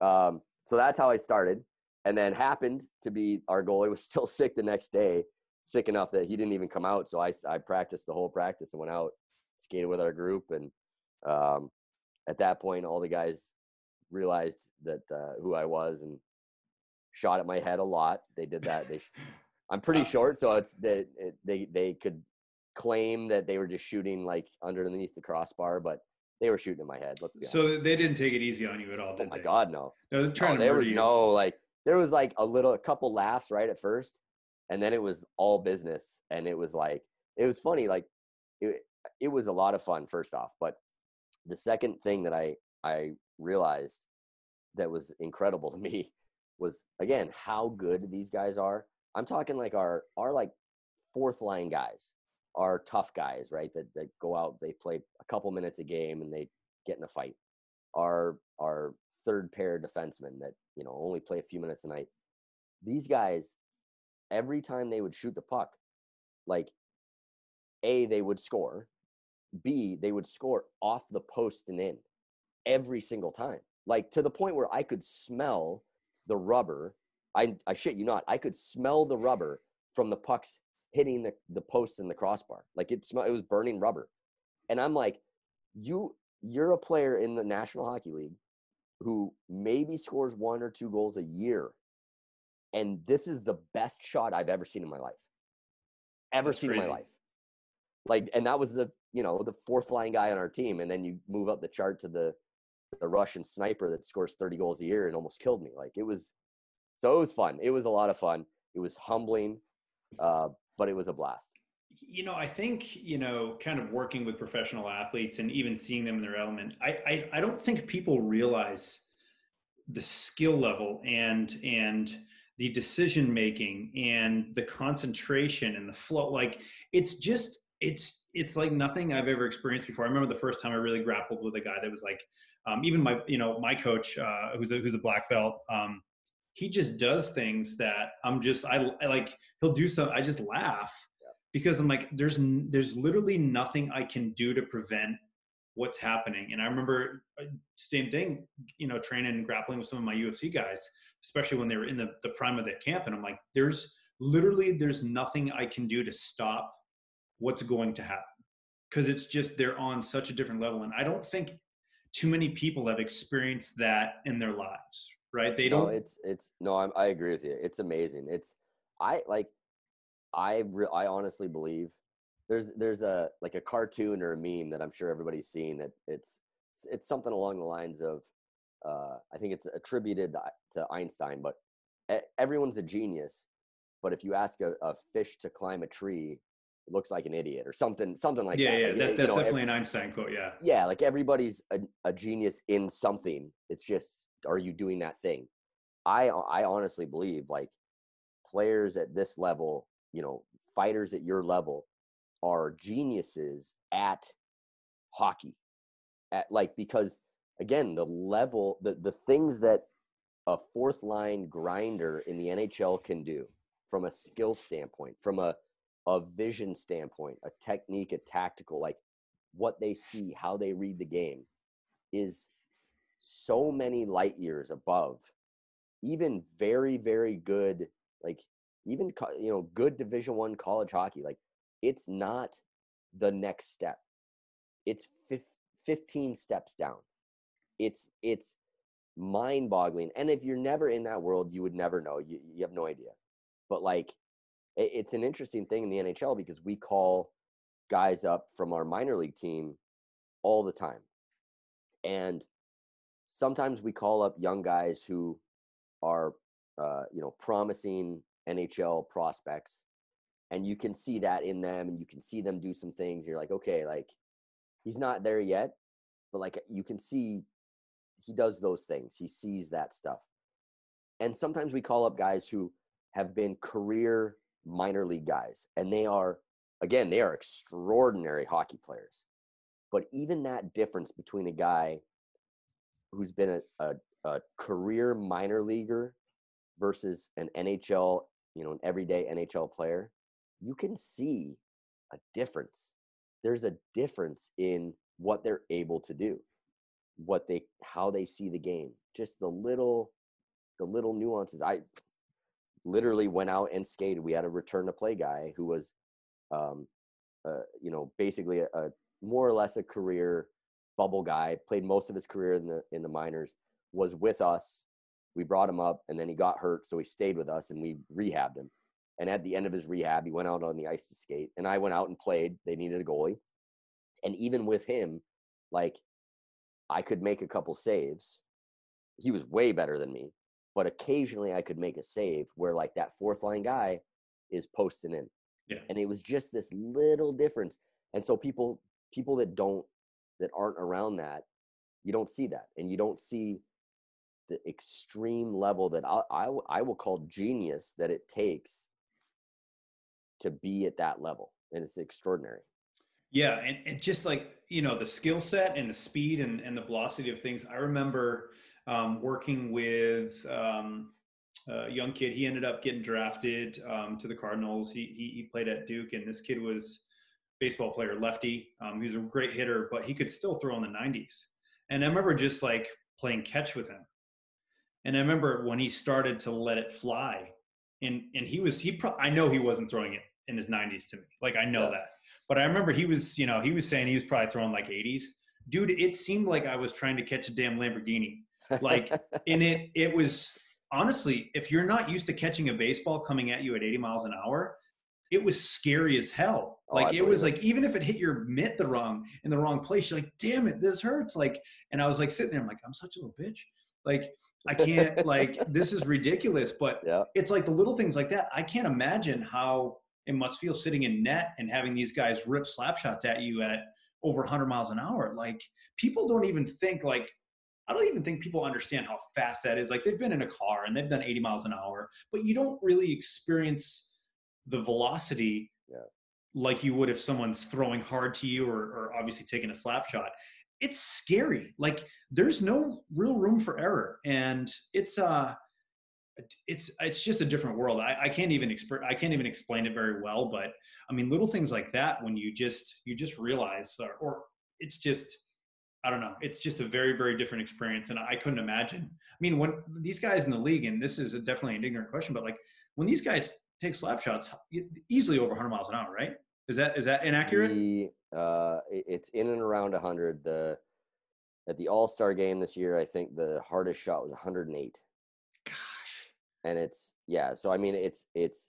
Um, so that's how I started and then happened to be our goalie was still sick the next day, sick enough that he didn't even come out. So I, I practiced the whole practice and went out, skated with our group. And um, at that point, all the guys realized that uh, who I was and shot at my head a lot. They did that. They, I'm pretty short, so it's that it, they they could claim that they were just shooting like underneath the crossbar, but they were shooting in my head. Let's be so honest. they didn't take it easy on you at all, did oh my they? God, no. No, trying no, there was you. no like there was like a little a couple laughs right at first and then it was all business and it was like it was funny like it, it was a lot of fun first off but the second thing that i i realized that was incredible to me was again how good these guys are i'm talking like our our like fourth line guys are tough guys right that, that go out they play a couple minutes a game and they get in a fight our our third pair defensemen that you know only play a few minutes a night. These guys, every time they would shoot the puck, like a they would score, b they would score off the post and in every single time, like to the point where I could smell the rubber. I I shit you not, I could smell the rubber from the pucks hitting the the post and the crossbar. Like it smelled, it was burning rubber, and I'm like, you you're a player in the National Hockey League who maybe scores one or two goals a year. And this is the best shot I've ever seen in my life. Ever That's seen crazy. in my life. Like, and that was the, you know, the fourth line guy on our team. And then you move up the chart to the the Russian sniper that scores 30 goals a year and almost killed me. Like it was so it was fun. It was a lot of fun. It was humbling, uh, but it was a blast you know, I think, you know, kind of working with professional athletes and even seeing them in their element, I, I, I don't think people realize the skill level and, and the decision making and the concentration and the flow. Like it's just, it's, it's like nothing I've ever experienced before. I remember the first time I really grappled with a guy that was like, um, even my, you know, my coach, uh, who's a, who's a black belt, um, he just does things that I'm just, I, I like, he'll do some, I just laugh because I'm like, there's there's literally nothing I can do to prevent what's happening. And I remember uh, same thing, you know, training and grappling with some of my UFC guys, especially when they were in the, the prime of their camp. And I'm like, there's literally there's nothing I can do to stop what's going to happen. Cause it's just they're on such a different level. And I don't think too many people have experienced that in their lives. Right. They don't no, it's it's no, I'm, I agree with you. It's amazing. It's I like I re- I honestly believe there's there's a like a cartoon or a meme that I'm sure everybody's seen that it's it's, something along the lines of uh, I think it's attributed to Einstein, but everyone's a genius. But if you ask a, a fish to climb a tree, it looks like an idiot or something, something like yeah, that. Yeah, like, that's, that's know, definitely every, an Einstein quote. Yeah. Yeah, like everybody's a, a genius in something. It's just, are you doing that thing? I I honestly believe like players at this level, you know, fighters at your level, are geniuses at hockey. At like because again, the level, the the things that a fourth line grinder in the NHL can do from a skill standpoint, from a a vision standpoint, a technique, a tactical, like what they see, how they read the game, is so many light years above even very very good like even you know good division 1 college hockey like it's not the next step. It's 15 steps down. It's it's mind boggling and if you're never in that world you would never know you, you have no idea. But like it, it's an interesting thing in the nhl because we call guys up from our minor league team all the time. And sometimes we call up young guys who are uh, you know promising nhl prospects and you can see that in them and you can see them do some things you're like okay like he's not there yet but like you can see he does those things he sees that stuff. And sometimes we call up guys who have been career minor league guys and they are again they are extraordinary hockey players. But even that difference between a guy who's been a, a, a career minor leaguer versus an nhl you know an everyday nhl player you can see a difference. There's a difference in what they're able to do what they how they see the game just the little the little nuances. I literally went out and skated. We had a return to play guy who was um uh, you know basically a, a more or less a career bubble guy played most of his career in the in the minors was with us. We brought him up and then he got hurt so he stayed with us and we rehabbed him and at the end of his rehab, he went out on the ice to skate. And I went out and played. They needed a goalie. And even with him, like I could make a couple saves. He was way better than me. But occasionally I could make a save where like that fourth line guy is posting in. Yeah. And it was just this little difference. And so people people that don't that aren't around that, you don't see that. And you don't see the extreme level that I, I, I will call genius that it takes to be at that level and it's extraordinary. Yeah and, and just like you know the skill set and the speed and, and the velocity of things i remember um, working with um, a young kid he ended up getting drafted um, to the cardinals. He, he, he, played at duke and this kid was baseball player lefty. Um, he was a great hitter but he could still throw in the 90s and i remember just like playing catch with him. And i remember when he started to let it fly and and he was he pro- I know he wasn't throwing it in his 90s to me. Like I know yeah. that. But I remember he was, you know, he was saying he was probably throwing like 80s. Dude, it seemed like I was trying to catch a damn Lamborghini. Like in it it was honestly, if you're not used to catching a baseball coming at you at 80 miles an hour, it was scary as hell. Oh, like it was it. like even if it hit your mitt the wrong in the wrong place, you're like, damn it, this hurts. Like, and I was like sitting there, I'm like, I'm such a little bitch. Like I can't like this is ridiculous. But yeah. it's like the little things like that. I can't imagine how it must feel sitting in net and having these guys rip slap shots at you at over 100 miles an hour. Like people don't even think like I don't even think people understand how fast that is. Like they've been in a car and they've done 80 miles an hour, but you don't really experience the velocity yeah. like you would if someone's throwing hard to you or, or obviously taking a slap shot. It's scary. Like there's no real room for error, and it's uh it's it's just a different world. I, I can't even exp- I can't even explain it very well, but I mean little things like that when you just you just realize or, or it's just I don't know. It's just a very, very different experience, and I couldn't imagine. I mean, when these guys in the league, and this is definitely an ignorant question, but like when these guys take slap shots, easily over 100 miles an hour, right? Is that is that inaccurate? Uh, it's in and around 100. The at the All Star game this year, I think the hardest shot was 108 Gosh. and it's yeah so i mean it's it's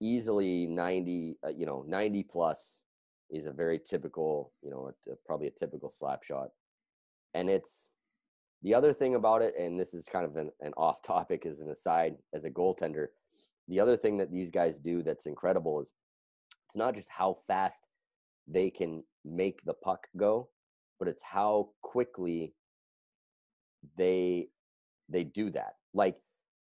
easily 90 uh, you know 90 plus is a very typical you know a, a, probably a typical slap shot and it's the other thing about it, and this is kind of an, an off topic as an aside as a goaltender. The other thing that these guys do that's incredible is it's not just how fast they can make the puck go, but it's how quickly they they do that. Like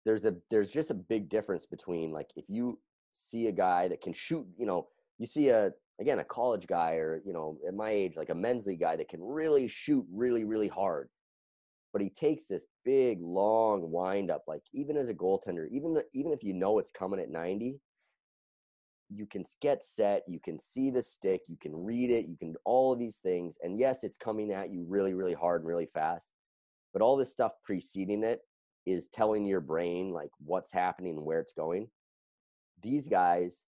there's a there's just a big difference between like if you see a guy that can shoot, you know, you see a again a college guy or you know at my age like a men's league guy that can really shoot really really hard but he takes this big long wind up like even as a goaltender even the, even if you know it's coming at 90 you can get set you can see the stick you can read it you can all of these things and yes it's coming at you really really hard and really fast but all this stuff preceding it is telling your brain like what's happening and where it's going. These guys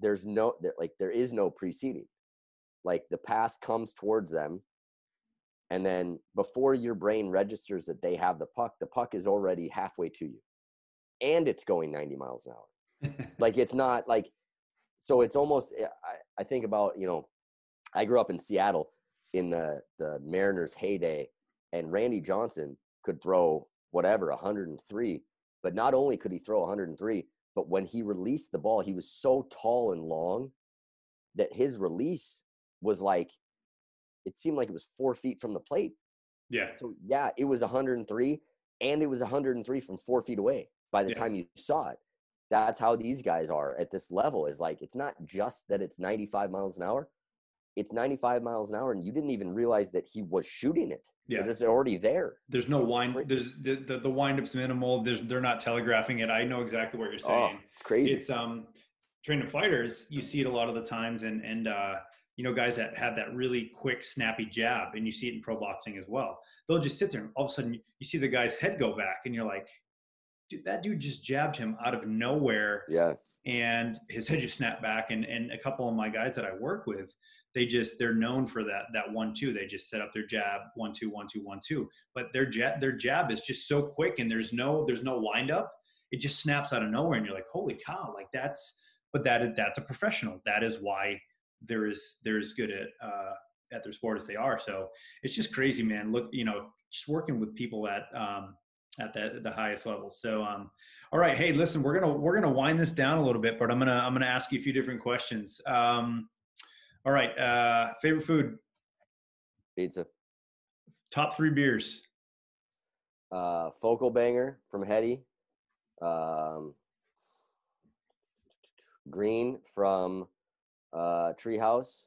there's no like there is no preceding. Like the pass comes towards them and then before your brain registers that they have the puck the puck is already halfway to you and it's going 90 miles an hour. Like it's not like so it's almost eh, I, I think about you know i grew up in seattle in the the mariners heyday and randy johnson could throw whatever 103 but not only could he throw 103 but when he released the ball, he was so tall and long that his release was like, it seemed like it was four feet from the plate. Yeah. So yeah, it was 103, and it was 103 from four feet away by the Yeah. time you saw it. That's how these guys are at this level. Is like it's not just that it's 95 miles an hour. It's 95 miles an hour, and you didn't even realize that he was shooting it. Yeah. It is already there. There's no wind. There's the, the the wind up's minimal. There's they're not telegraphing it. I know exactly what you're Oh, saying. it's crazy. It's um training fighters. You see it a lot of the times, and and uh, you know guys that have that really quick, snappy jab, and you see it in pro boxing as well. They'll just sit there, and all of a sudden you see the guy's head go back, and you're like, dude, that dude just jabbed him out of nowhere. Yeah. and his head just snapped back. And and a couple of my guys that i work with they just they're known for that that one two. They just set up their jab one two one two one two. But their jab their jab is just so quick and there's no there's no wind up it just snaps out of nowhere and you're like holy cow like that's but that that's a professional. That is why they're as they're as good at uh at their sport as they are. So it's just crazy man. Look you know just working with people at um at the, the highest level. So um all right. Hey listen we're gonna we're gonna wind this down a little bit but i'm gonna i'm gonna ask you a few different questions. Um all right uh favorite food? Pizza. top three beers. Uh, Focal Banger from Hetty, um, Green from uh, Treehouse,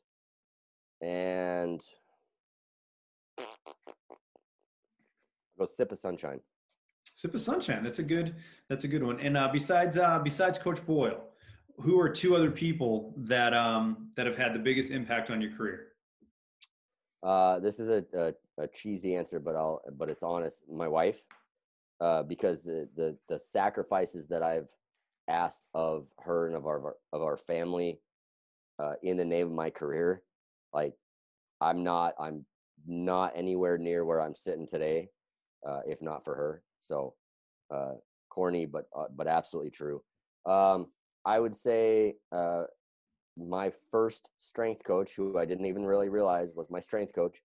and go Sip of Sunshine. Sip of sunshine that's a good that's a good one and uh besides uh besides coach boyle who are two other people that um that have had the biggest impact on your career Uh, this is a, a, a cheesy answer, but I'll but it's honest. My wife, uh, because the, the the sacrifices that I've asked of her and of our of our family, uh, in the name of my career, like I'm not I'm not anywhere near where I'm sitting today, uh, if not for her. So, uh, corny, but uh, but absolutely true. Um, I would say uh, my first strength coach, who I didn't even really realize was my strength coach,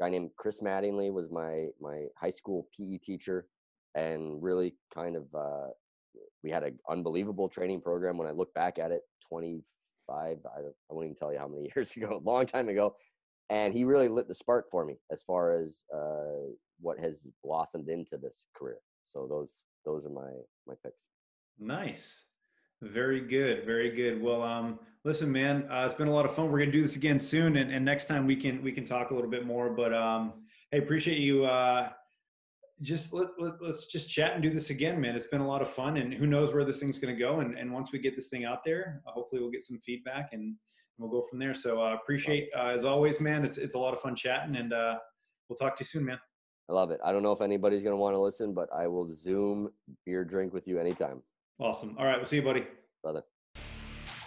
guy named Chris Mattingly, was my my high school PE teacher, and really kind of uh, we had an unbelievable training program. When I look back at it, 25, I, don't, I won't even tell you how many years ago, a long time ago, and he really lit the spark for me as far as uh, what has blossomed into this career. So those those are my my picks. Nice. Very good. Very good. Well, um, listen, man, uh, it's been a lot of fun. We're gonna do this again soon, and, and next time we can we can talk a little bit more. But um, hey, appreciate you. Uh, just let, let, let's just chat and do this again, man. It's been a lot of fun, and who knows where this thing's gonna go. And, and once we get this thing out there, hopefully we'll get some feedback and we'll go from there. So uh, appreciate uh, as always, man. It's it's a lot of fun chatting, and uh, we'll talk to you soon, man. I love it. I don't know if anybody's gonna want to listen, but I will Zoom beer drink with you anytime, Awesome. All right, we'll see you, buddy. brother.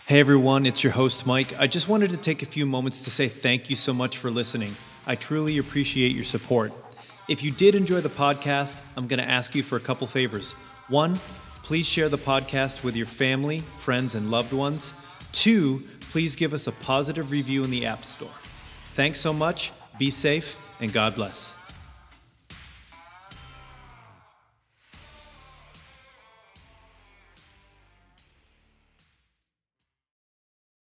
Hey everyone, it's your host Mike. I just wanted to take a few moments to say thank you so much for listening. I truly appreciate your support. If you did enjoy the podcast, I'm going to ask you for a couple favors. One, please share the podcast with your family, friends, and loved ones. Two, please give us a positive review in the App Store. Thanks so much, be safe, and God bless.